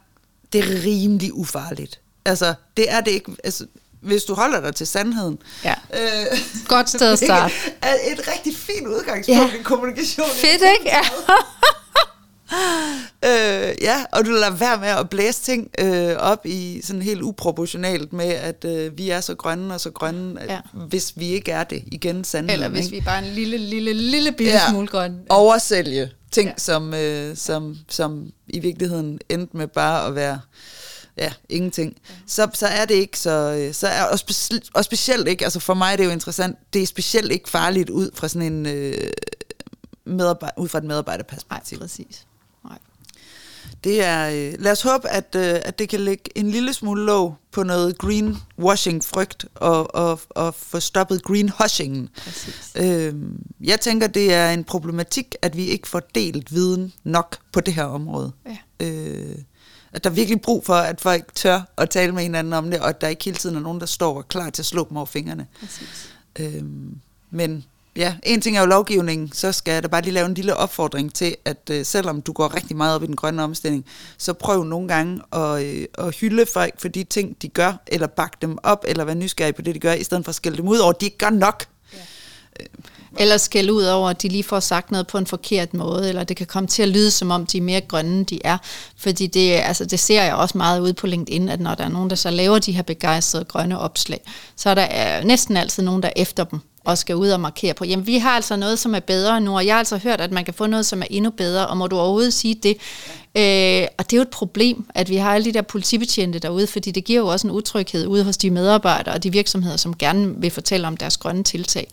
det er rimelig ufarligt. Altså, det er det ikke... Altså, hvis du holder dig til sandheden. Ja. Øh, Godt sted at starte. er et rigtig fint udgangspunkt ja. i kommunikation. Fedt, ikke? Ja. Øh, ja, og du lader være med at blæse ting øh, op i sådan helt uproportionalt med, at øh, vi er så grønne og så grønne, at, ja. hvis vi ikke er det igen sandheden. Eller hvis ikke? vi er bare en lille, lille, lille bitte ja. smule grønne. Oversælge ting, ja. som, øh, som, som i virkeligheden endte med bare at være ja, ingenting, ja. Så, så er det ikke så, øh, så er, og, spe, og specielt ikke, altså for mig er det jo interessant, det er specielt ikke farligt ud fra sådan en øh, medarbejder, ud fra et medarbejderperspektiv. Nej, præcis. Det er, øh, lad os håbe, at, øh, at det kan lægge en lille smule låg på noget greenwashing-frygt og, og, og få stoppet greenwashingen. Øh, jeg tænker, det er en problematik, at vi ikke får delt viden nok på det her område. Ja. Øh, at der er virkelig brug for, at folk tør at tale med hinanden om det, og at der ikke hele tiden er nogen, der står og klar til at slå dem over fingrene. Præcis. Øhm, men ja, en ting er jo lovgivningen, så skal jeg da bare lige lave en lille opfordring til, at øh, selvom du går rigtig meget op i den grønne omstilling, så prøv nogle gange at, øh, at hylde folk for de ting, de gør, eller bakke dem op, eller være nysgerrig på det, de gør, i stedet for at skælde dem ud over, at de ikke gør nok. Ja. Øh, eller skælde ud over, at de lige får sagt noget på en forkert måde, eller det kan komme til at lyde, som om de er mere grønne, de er. Fordi det, altså, det ser jeg også meget ud på LinkedIn, at når der er nogen, der så laver de her begejstrede grønne opslag, så er der øh, næsten altid nogen, der efter dem og skal ud og markere på, jamen vi har altså noget, som er bedre nu, og jeg har altså hørt, at man kan få noget, som er endnu bedre, og må du overhovedet sige det? Øh, og det er jo et problem, at vi har alle de der politibetjente derude, fordi det giver jo også en utryghed ude hos de medarbejdere og de virksomheder, som gerne vil fortælle om deres grønne tiltag.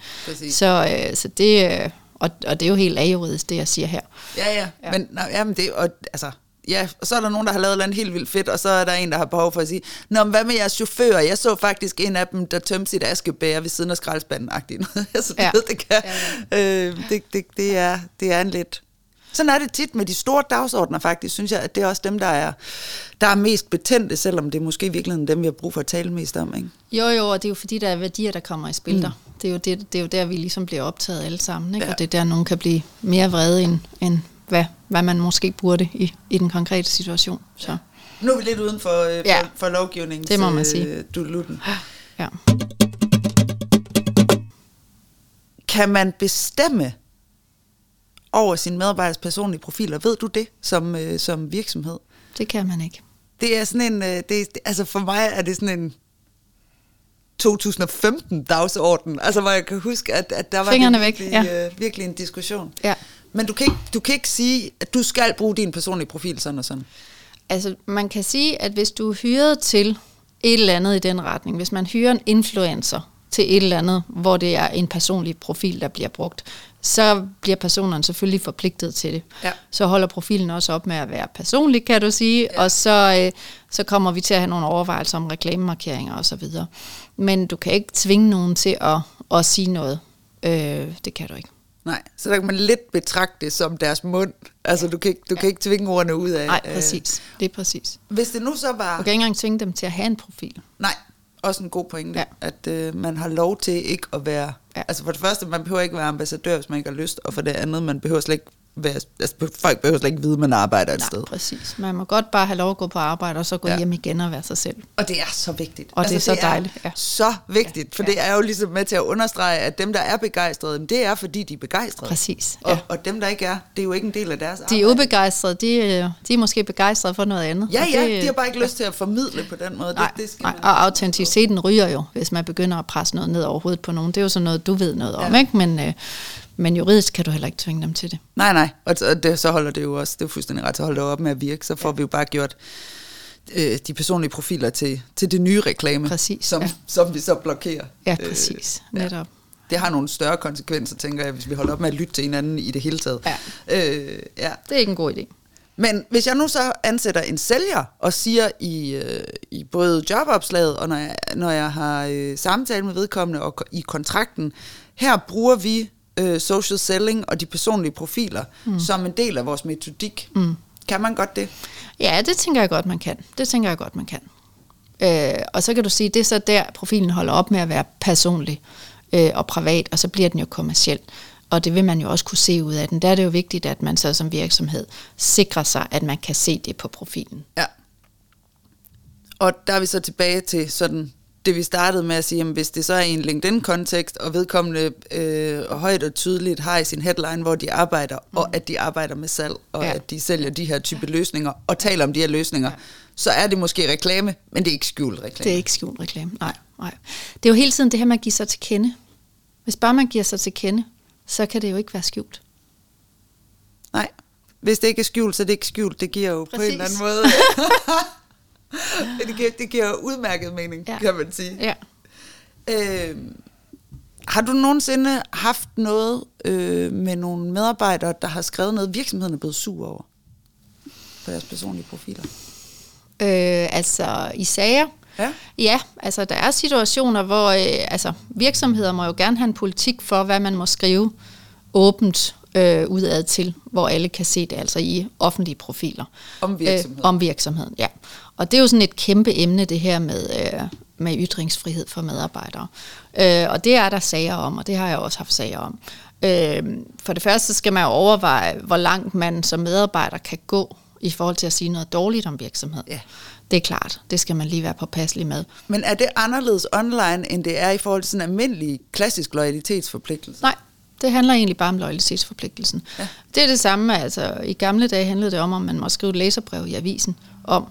Så, øh, så det, øh, og, og det er jo helt ajuridisk, det jeg siger her. Ja, ja, ja. men, nej, jamen det, og, altså, ja, og så er der nogen, der har lavet noget helt vildt fedt, og så er der en, der har behov for at sige, Nå, men hvad med jeres chauffører? Jeg så faktisk en af dem, der tømte sit askebæger ved siden af skraldespanden-agtigt. altså, ja. det, det, kan, ja, ja. Øh, det, det, det, er, det er en lidt... Sådan er det tit med de store dagsordner faktisk, synes jeg, at det er også dem, der er, der er mest betændte, selvom det er måske i virkeligheden dem, vi har brug for at tale mest om. Ikke? Jo, jo, og det er jo fordi, der er værdier, der kommer i spil mm. der. Det er, jo det, det er jo der, vi ligesom bliver optaget alle sammen, ikke? Ja. og det er der, nogen kan blive mere vrede, end, end hvad, hvad man måske burde i, i den konkrete situation. Så. Ja. Nu er vi lidt uden for, øh, for, ja. for lovgivningen. Det må man sige. Øh, du lutten. Ja. Kan man bestemme over sin medarbejders personlige profiler? Ved du det som, øh, som virksomhed? Det kan man ikke. Det er sådan en, øh, det, altså for mig er det sådan en 2015 dagsorden, altså hvor jeg kan huske, at, at der var Fingrene virkelig, væk. Ja. Øh, virkelig en diskussion. Ja. Men du kan, ikke, du kan ikke sige, at du skal bruge din personlige profil sådan og sådan. Altså, man kan sige, at hvis du er hyret til et eller andet i den retning, hvis man hyrer en influencer til et eller andet, hvor det er en personlig profil, der bliver brugt, så bliver personerne selvfølgelig forpligtet til det. Ja. Så holder profilen også op med at være personlig, kan du sige, ja. og så, øh, så kommer vi til at have nogle overvejelser om reklamemarkeringer osv. Men du kan ikke tvinge nogen til at, at sige noget. Øh, det kan du ikke. Nej, så der kan man lidt betragte det som deres mund. Altså, du kan ikke, du ja. kan ikke tvinge ordene ud af... Nej, præcis. Det er præcis. Hvis det nu så var... Du kan ikke engang tvinge dem til at have en profil. Nej, også en god pointe, ja. at øh, man har lov til ikke at være... Ja. Altså for det første, man behøver ikke være ambassadør, hvis man ikke har lyst, og for det andet, man behøver slet ikke være, altså, folk behøver slet ikke vide, at man arbejder et Nej, sted. præcis. Man må godt bare have lov at gå på arbejde, og så gå ja. hjem igen og være sig selv. Og det er så vigtigt. Og altså, det er så det dejligt. Ja. så vigtigt, for ja. det er jo ligesom med til at understrege, at dem, der er begejstrede, det er, fordi de er begejstrede. Præcis. Ja. Og, og dem, der ikke er, det er jo ikke en del af deres arbejde. De er ubegejstrede, de, øh, de er måske begejstrede for noget andet. Ja, ja, det, de har bare ikke lyst til at formidle på den måde. Nej, det, det skal nej. og autenticiteten ryger jo, hvis man begynder at presse noget ned over hovedet på nogen. Det er jo sådan noget, du ved noget om, ja. ikke? Men, øh, Men juridisk kan du heller ikke tvinge dem til det. Nej, nej, og det, så holder det jo også, det er fuldstændig ret, så holder det op med at virke, så får ja. vi jo bare gjort øh, de personlige profiler til, til det nye reklame, præcis, som, ja. som vi så blokerer. Ja, præcis, øh, netop. Ja. Det har nogle større konsekvenser, tænker jeg, hvis vi holder op med at lytte til hinanden i det hele taget. Ja. Øh, ja. Det er ikke en god idé. Men hvis jeg nu så ansætter en sælger og siger i, øh, i både jobopslaget og når jeg, når jeg har øh, samtale med vedkommende og i kontrakten, her bruger vi øh, social selling og de personlige profiler mm. som en del af vores metodik. Mm. Kan man godt det? Ja, det tænker jeg godt, man kan. Det tænker jeg godt, man kan. Øh, og så kan du sige, det er så der, profilen holder op med at være personlig øh, og privat, og så bliver den jo kommersiel. Og det vil man jo også kunne se ud af den. Der er det jo vigtigt, at man så som virksomhed sikrer sig, at man kan se det på profilen. Ja. Og der er vi så tilbage til sådan det vi startede med at sige, at hvis det så er i en LinkedIn-kontekst, og vedkommende øh, højt og tydeligt har i sin headline, hvor de arbejder, mm. og at de arbejder med salg, og ja. at de sælger de her type løsninger, og taler om de her løsninger, ja. så er det måske reklame, men det er ikke skjult reklame. Det er ikke skjult reklame, nej, nej. Det er jo hele tiden det her med at give sig til kende. Hvis bare man giver sig til kende, så kan det jo ikke være skjult. Nej, hvis det ikke er skjult, så er det ikke skjult. Det giver jo Præcis. på en eller anden måde... det, giver, det giver udmærket mening, ja. kan man sige. Ja. Øh, har du nogensinde haft noget øh, med nogle medarbejdere, der har skrevet noget, virksomheden er blevet sur over på deres personlige profiler? Øh, altså i sager? Ja. ja, altså der er situationer, hvor øh, altså, virksomheder må jo gerne have en politik for, hvad man må skrive åbent øh, udad til, hvor alle kan se det, altså i offentlige profiler. Om virksomheden? Øh, om virksomheden, ja. Og det er jo sådan et kæmpe emne, det her med, øh, med ytringsfrihed for medarbejdere. Øh, og det er der sager om, og det har jeg også haft sager om. Øh, for det første skal man jo overveje, hvor langt man som medarbejder kan gå i forhold til at sige noget dårligt om virksomheden. Ja. Det er klart, det skal man lige være påpasselig med. Men er det anderledes online, end det er i forhold til sådan en almindelig klassisk loyalitetsforpligtelse? Nej, det handler egentlig bare om loyalitetsforpligtelsen. Ja. Det er det samme, altså i gamle dage handlede det om, om man må skrive et læserbrev i avisen om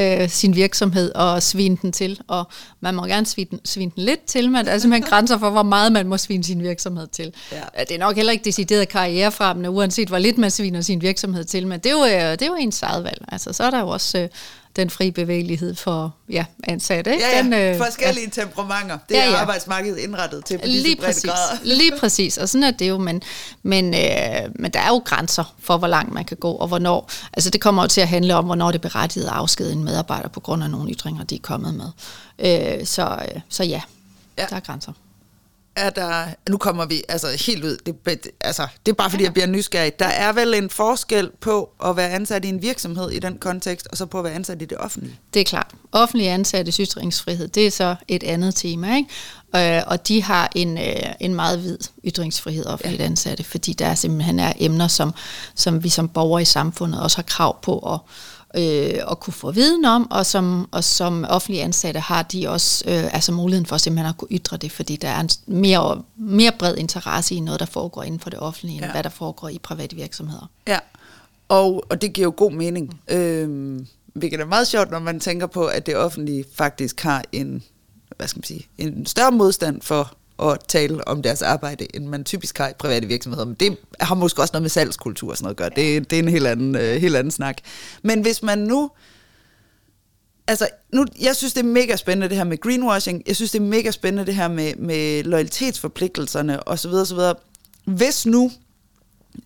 øh, sin virksomhed og svine den til. Og man må gerne svine den, svine den lidt til, men der er simpelthen grænser for, hvor meget man må svine sin virksomhed til. Ja. Det er nok heller ikke decideret karrierefremmende, uanset hvor lidt man sviner sin virksomhed til, men det er jo, øh, det er jo ens eget valg. Altså, så er der jo også øh, den fri bevægelighed for ja, ansatte. Ikke? Ja, ja. Den, øh, forskellige ja. temperamenter. Det ja, ja. er arbejdsmarkedet indrettet til på lige disse præcis, grader. lige præcis, og sådan er det jo, men, men, øh, men der er jo grænser for, hvor langt man kan gå, og hvornår. Altså det kommer jo til at handle om, hvornår det er berettiget at afskede en medarbejder på grund af nogle ytringer, de er kommet med. Øh, så, øh, så ja, ja, der er grænser er der, nu kommer vi altså helt ud, det, altså, det er bare fordi, jeg bliver nysgerrig. Der er vel en forskel på at være ansat i en virksomhed i den kontekst, og så på at være ansat i det offentlige? Det er klart. Offentlige ansatte ytringsfrihed, det er så et andet tema, ikke? Øh, og de har en, øh, en meget vid ytringsfrihed offentligt ja. ansatte, fordi der er simpelthen er emner, som, som vi som borgere i samfundet også har krav på at øh, at kunne få viden om, og som, og som offentlige ansatte har de også øh, altså muligheden for simpelthen at kunne ytre det, fordi der er en mere, mere bred interesse i noget, der foregår inden for det offentlige, ja. end hvad der foregår i private virksomheder. Ja, og, og det giver jo god mening. Mm. Øhm, hvilket er meget sjovt, når man tænker på, at det offentlige faktisk har en, hvad skal man sige, en større modstand for at tale om deres arbejde, end man typisk har i private virksomheder. Men det har måske også noget med salgskultur og sådan noget at gøre. Det, det er en helt anden, øh, helt anden snak. Men hvis man nu... Altså, nu, jeg synes, det er mega spændende det her med greenwashing. Jeg synes, det er mega spændende det her med, med loyalitetsforpligtelserne osv. osv. Hvis nu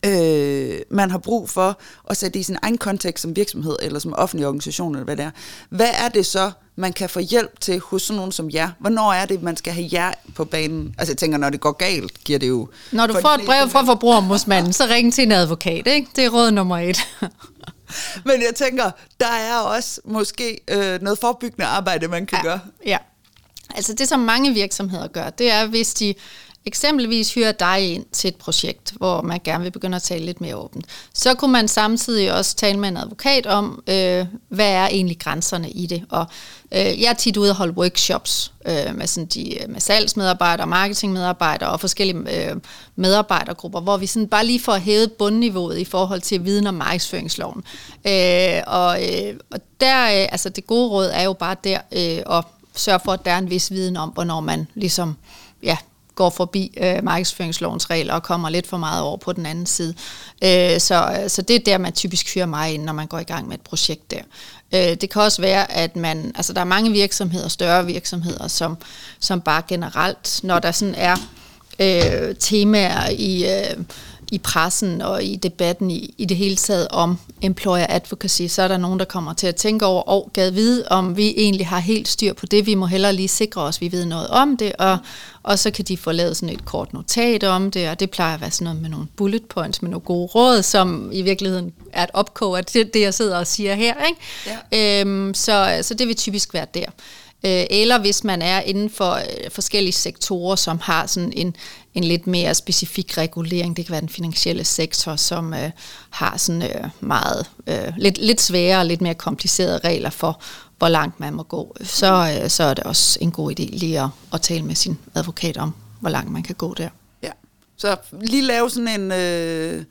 øh, man har brug for at sætte i sin egen kontekst som virksomhed eller som offentlig organisation eller hvad det er, hvad er det så, man kan få hjælp til hos sådan nogen som jer? Hvornår er det, man skal have jer på banen? Altså jeg tænker, når det går galt, giver det jo... Når du får et brev fra forbrugerombudsmanden, så ring til en advokat, ikke? Det er råd nummer et. Men jeg tænker, der er også måske øh, noget forebyggende arbejde, man kan ja, gøre. Ja, altså det som mange virksomheder gør, det er, hvis de eksempelvis hyrer dig ind til et projekt, hvor man gerne vil begynde at tale lidt mere åbent, så kunne man samtidig også tale med en advokat om, øh, hvad er egentlig grænserne i det. Og øh, jeg er tit ude og holde workshops øh, med, sådan de, øh, med salgsmedarbejdere, marketingmedarbejdere og forskellige øh, medarbejdergrupper, hvor vi sådan bare lige får hævet bundniveauet i forhold til viden om markedsføringsloven. Øh, og, øh, og der, øh, altså det gode råd er jo bare der øh, at sørge for, at der er en vis viden om, hvornår man ligesom ja, går forbi øh, markedsføringslovens regler og kommer lidt for meget over på den anden side. Øh, så, øh, så det er der, man typisk fyrer mig ind, når man går i gang med et projekt der. Øh, det kan også være, at man, altså der er mange virksomheder, større virksomheder, som, som bare generelt, når der sådan er øh, temaer i... Øh, i pressen og i debatten i, i det hele taget om employer advocacy, så er der nogen, der kommer til at tænke over, og gad vide, om vi egentlig har helt styr på det. Vi må hellere lige sikre os, at vi ved noget om det, og, og så kan de få lavet sådan et kort notat om det, og det plejer at være sådan noget med nogle bullet points, med nogle gode råd, som i virkeligheden er et opkog af det, det jeg sidder og siger her. Ikke? Ja. Øhm, så, så det vil typisk være der. Øh, eller hvis man er inden for øh, forskellige sektorer, som har sådan en, en lidt mere specifik regulering. Det kan være den finansielle sektor, som øh, har sådan øh, meget øh, lidt, lidt svære og lidt mere komplicerede regler for, hvor langt man må gå. Så, øh, så er det også en god idé lige at, at tale med sin advokat om, hvor langt man kan gå der. Ja, så lige lave sådan en, øh,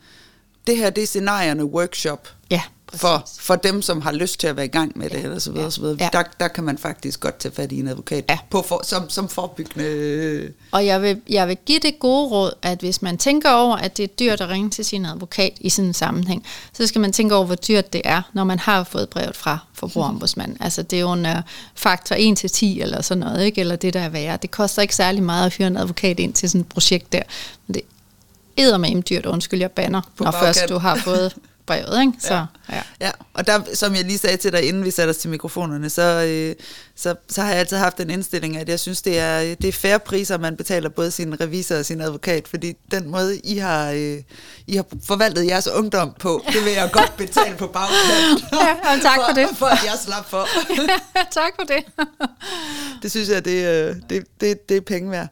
det her det er scenarierne workshop. Ja for, for dem, som har lyst til at være i gang med det, ja. eller så videre, ja. så videre. Ja. Der, der kan man faktisk godt tage fat i en advokat ja. på for, som, som forebyggende. Og jeg vil, jeg vil give det gode råd, at hvis man tænker over, at det er dyrt at ringe til sin advokat i sådan en sammenhæng, så skal man tænke over, hvor dyrt det er, når man har fået brevet fra forbrugerombudsmanden. altså det er jo en uh, faktor 1 til 10 eller sådan noget, ikke? eller det der er værre. Det koster ikke særlig meget at hyre en advokat ind til sådan et projekt der, men det er med dyrt, undskyld, jeg banner, når først du har fået brevet. Ikke? Så, ja. Ja. ja, og der, som jeg lige sagde til dig, inden vi satte os til mikrofonerne, så, øh, så, så har jeg altid haft en indstilling, at jeg synes, det er, det er færre priser, man betaler både sin revisor og sin advokat, fordi den måde, I har, øh, I har forvaltet jeres ungdom på, det vil jeg godt betale på bagkant. ja, tak for, for det. For at jeg slap for. tak for det. det synes jeg, det, øh, det, det, det er penge værd.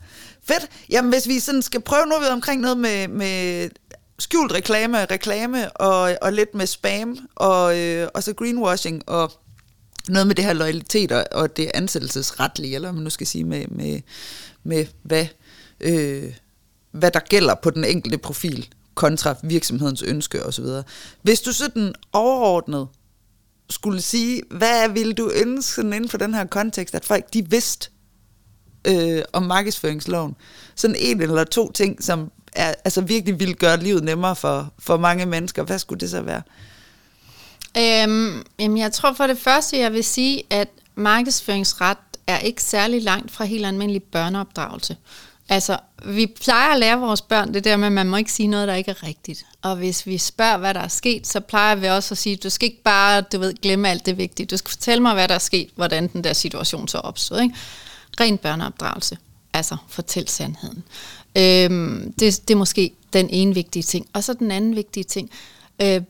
Fedt. Jamen, hvis vi sådan skal prøve nu omkring noget med, med skjult reklame, reklame og, og lidt med spam og, øh, og så greenwashing og noget med det her loyalitet og, og det ansættelsesretlige, eller man nu skal sige med, med, med hvad, øh, hvad der gælder på den enkelte profil kontra virksomhedens ønske osv. Hvis du sådan overordnet skulle sige, hvad ville du ønske sådan inden for den her kontekst, at folk de vidste øh, om markedsføringsloven? Sådan en eller to ting, som er, altså virkelig ville gøre livet nemmere for, for mange mennesker. Hvad skulle det så være? Øhm, jamen jeg tror for det første, jeg vil sige, at markedsføringsret er ikke særlig langt fra helt almindelig børneopdragelse. Altså, vi plejer at lære vores børn det der med, at man må ikke sige noget, der ikke er rigtigt. Og hvis vi spørger, hvad der er sket, så plejer vi også at sige, du skal ikke bare, du ved, glemme alt det vigtige. Du skal fortælle mig, hvad der er sket, hvordan den der situation så opstod. Ikke? Ren børneopdragelse. Altså, fortæl sandheden. Øhm, det, det er måske den ene vigtige ting. Og så den anden vigtige ting. Øh,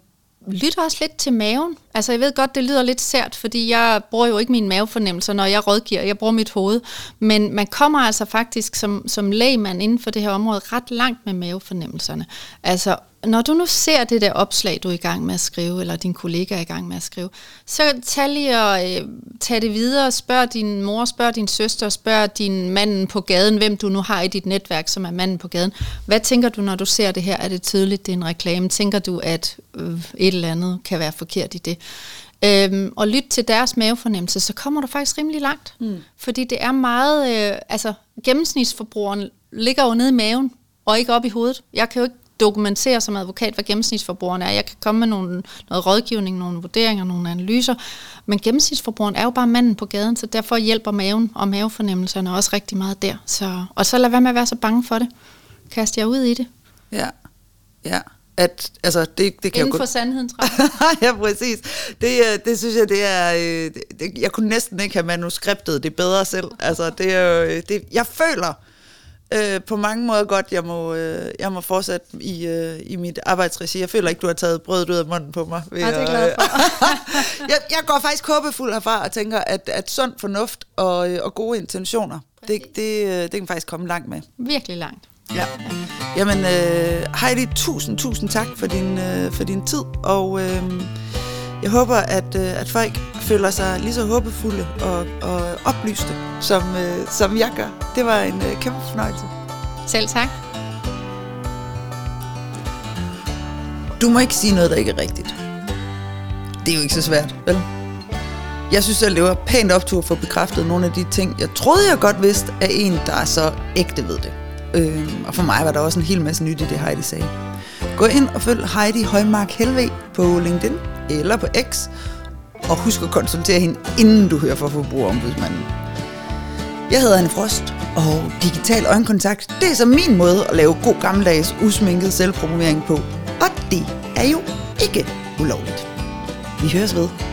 lyt også lidt til maven. Altså jeg ved godt, det lyder lidt sært, fordi jeg bruger jo ikke min mavefornemmelser, når jeg rådgiver. Jeg bruger mit hoved. Men man kommer altså faktisk som, som lægmand inden for det her område ret langt med mavefornemmelserne. Altså når du nu ser det der opslag, du er i gang med at skrive, eller din kollega er i gang med at skrive, så tag lige og øh, tag det videre, spørg din mor, spørg din søster, spørg din manden på gaden, hvem du nu har i dit netværk, som er manden på gaden. Hvad tænker du, når du ser det her? Er det tydeligt, det er en reklame? Tænker du, at øh, et eller andet kan være forkert i det? Øhm, og lyt til deres mavefornemmelse, så kommer du faktisk rimelig langt. Mm. Fordi det er meget, øh, altså gennemsnitsforbrugeren ligger jo nede i maven, og ikke op i hovedet. Jeg kan jo ikke dokumentere som advokat, hvad gennemsnitsforbrugeren er. Jeg kan komme med nogle, noget rådgivning, nogle vurderinger, nogle analyser, men gennemsnitsforbrugeren er jo bare manden på gaden, så derfor hjælper maven og mavefornemmelserne også rigtig meget der. Så, og så lad være med at være så bange for det. Kast jer ud i det. Ja, ja at altså det, det kan Inden for godt... sandhedens Ja, præcis. Det, øh, det synes jeg, det er... Øh, det, jeg kunne næsten ikke have manuskriptet det bedre selv. Altså, det er. Øh, det, jeg føler, øh, på mange måder godt, jeg må, øh, jeg må fortsætte i, øh, i mit arbejdsregi. Jeg føler ikke, du har taget brødet ud af munden på mig. Ved ja, det er glad for. jeg, jeg går faktisk håbefuld herfra og tænker, at, at sund fornuft og, og gode intentioner, det, det, øh, det kan faktisk komme langt med. Virkelig langt. Ja. Jamen, øh, Heidi, tusind, tusind tak for din, øh, for din tid, og øh, jeg håber, at, øh, at folk føler sig lige så håbefulde og, og oplyste, som, øh, som jeg gør. Det var en øh, kæmpe fornøjelse. Selv tak. Du må ikke sige noget, der ikke er rigtigt. Det er jo ikke så svært, vel? Jeg synes at det var pænt optur for at få bekræftet nogle af de ting, jeg troede, jeg godt vidste, af en, der er så ægte ved det. Øh, og for mig var der også en hel masse nyt i det, Heidi sagde. Gå ind og følg Heidi Højmark Helve på LinkedIn eller på X, og husk at konsultere hende, inden du hører fra Forbrugerombudsmanden. Jeg hedder Anne Frost, og digital øjenkontakt, det er så min måde at lave god gammeldags usminket selvpromovering på. Og det er jo ikke ulovligt. Vi høres ved.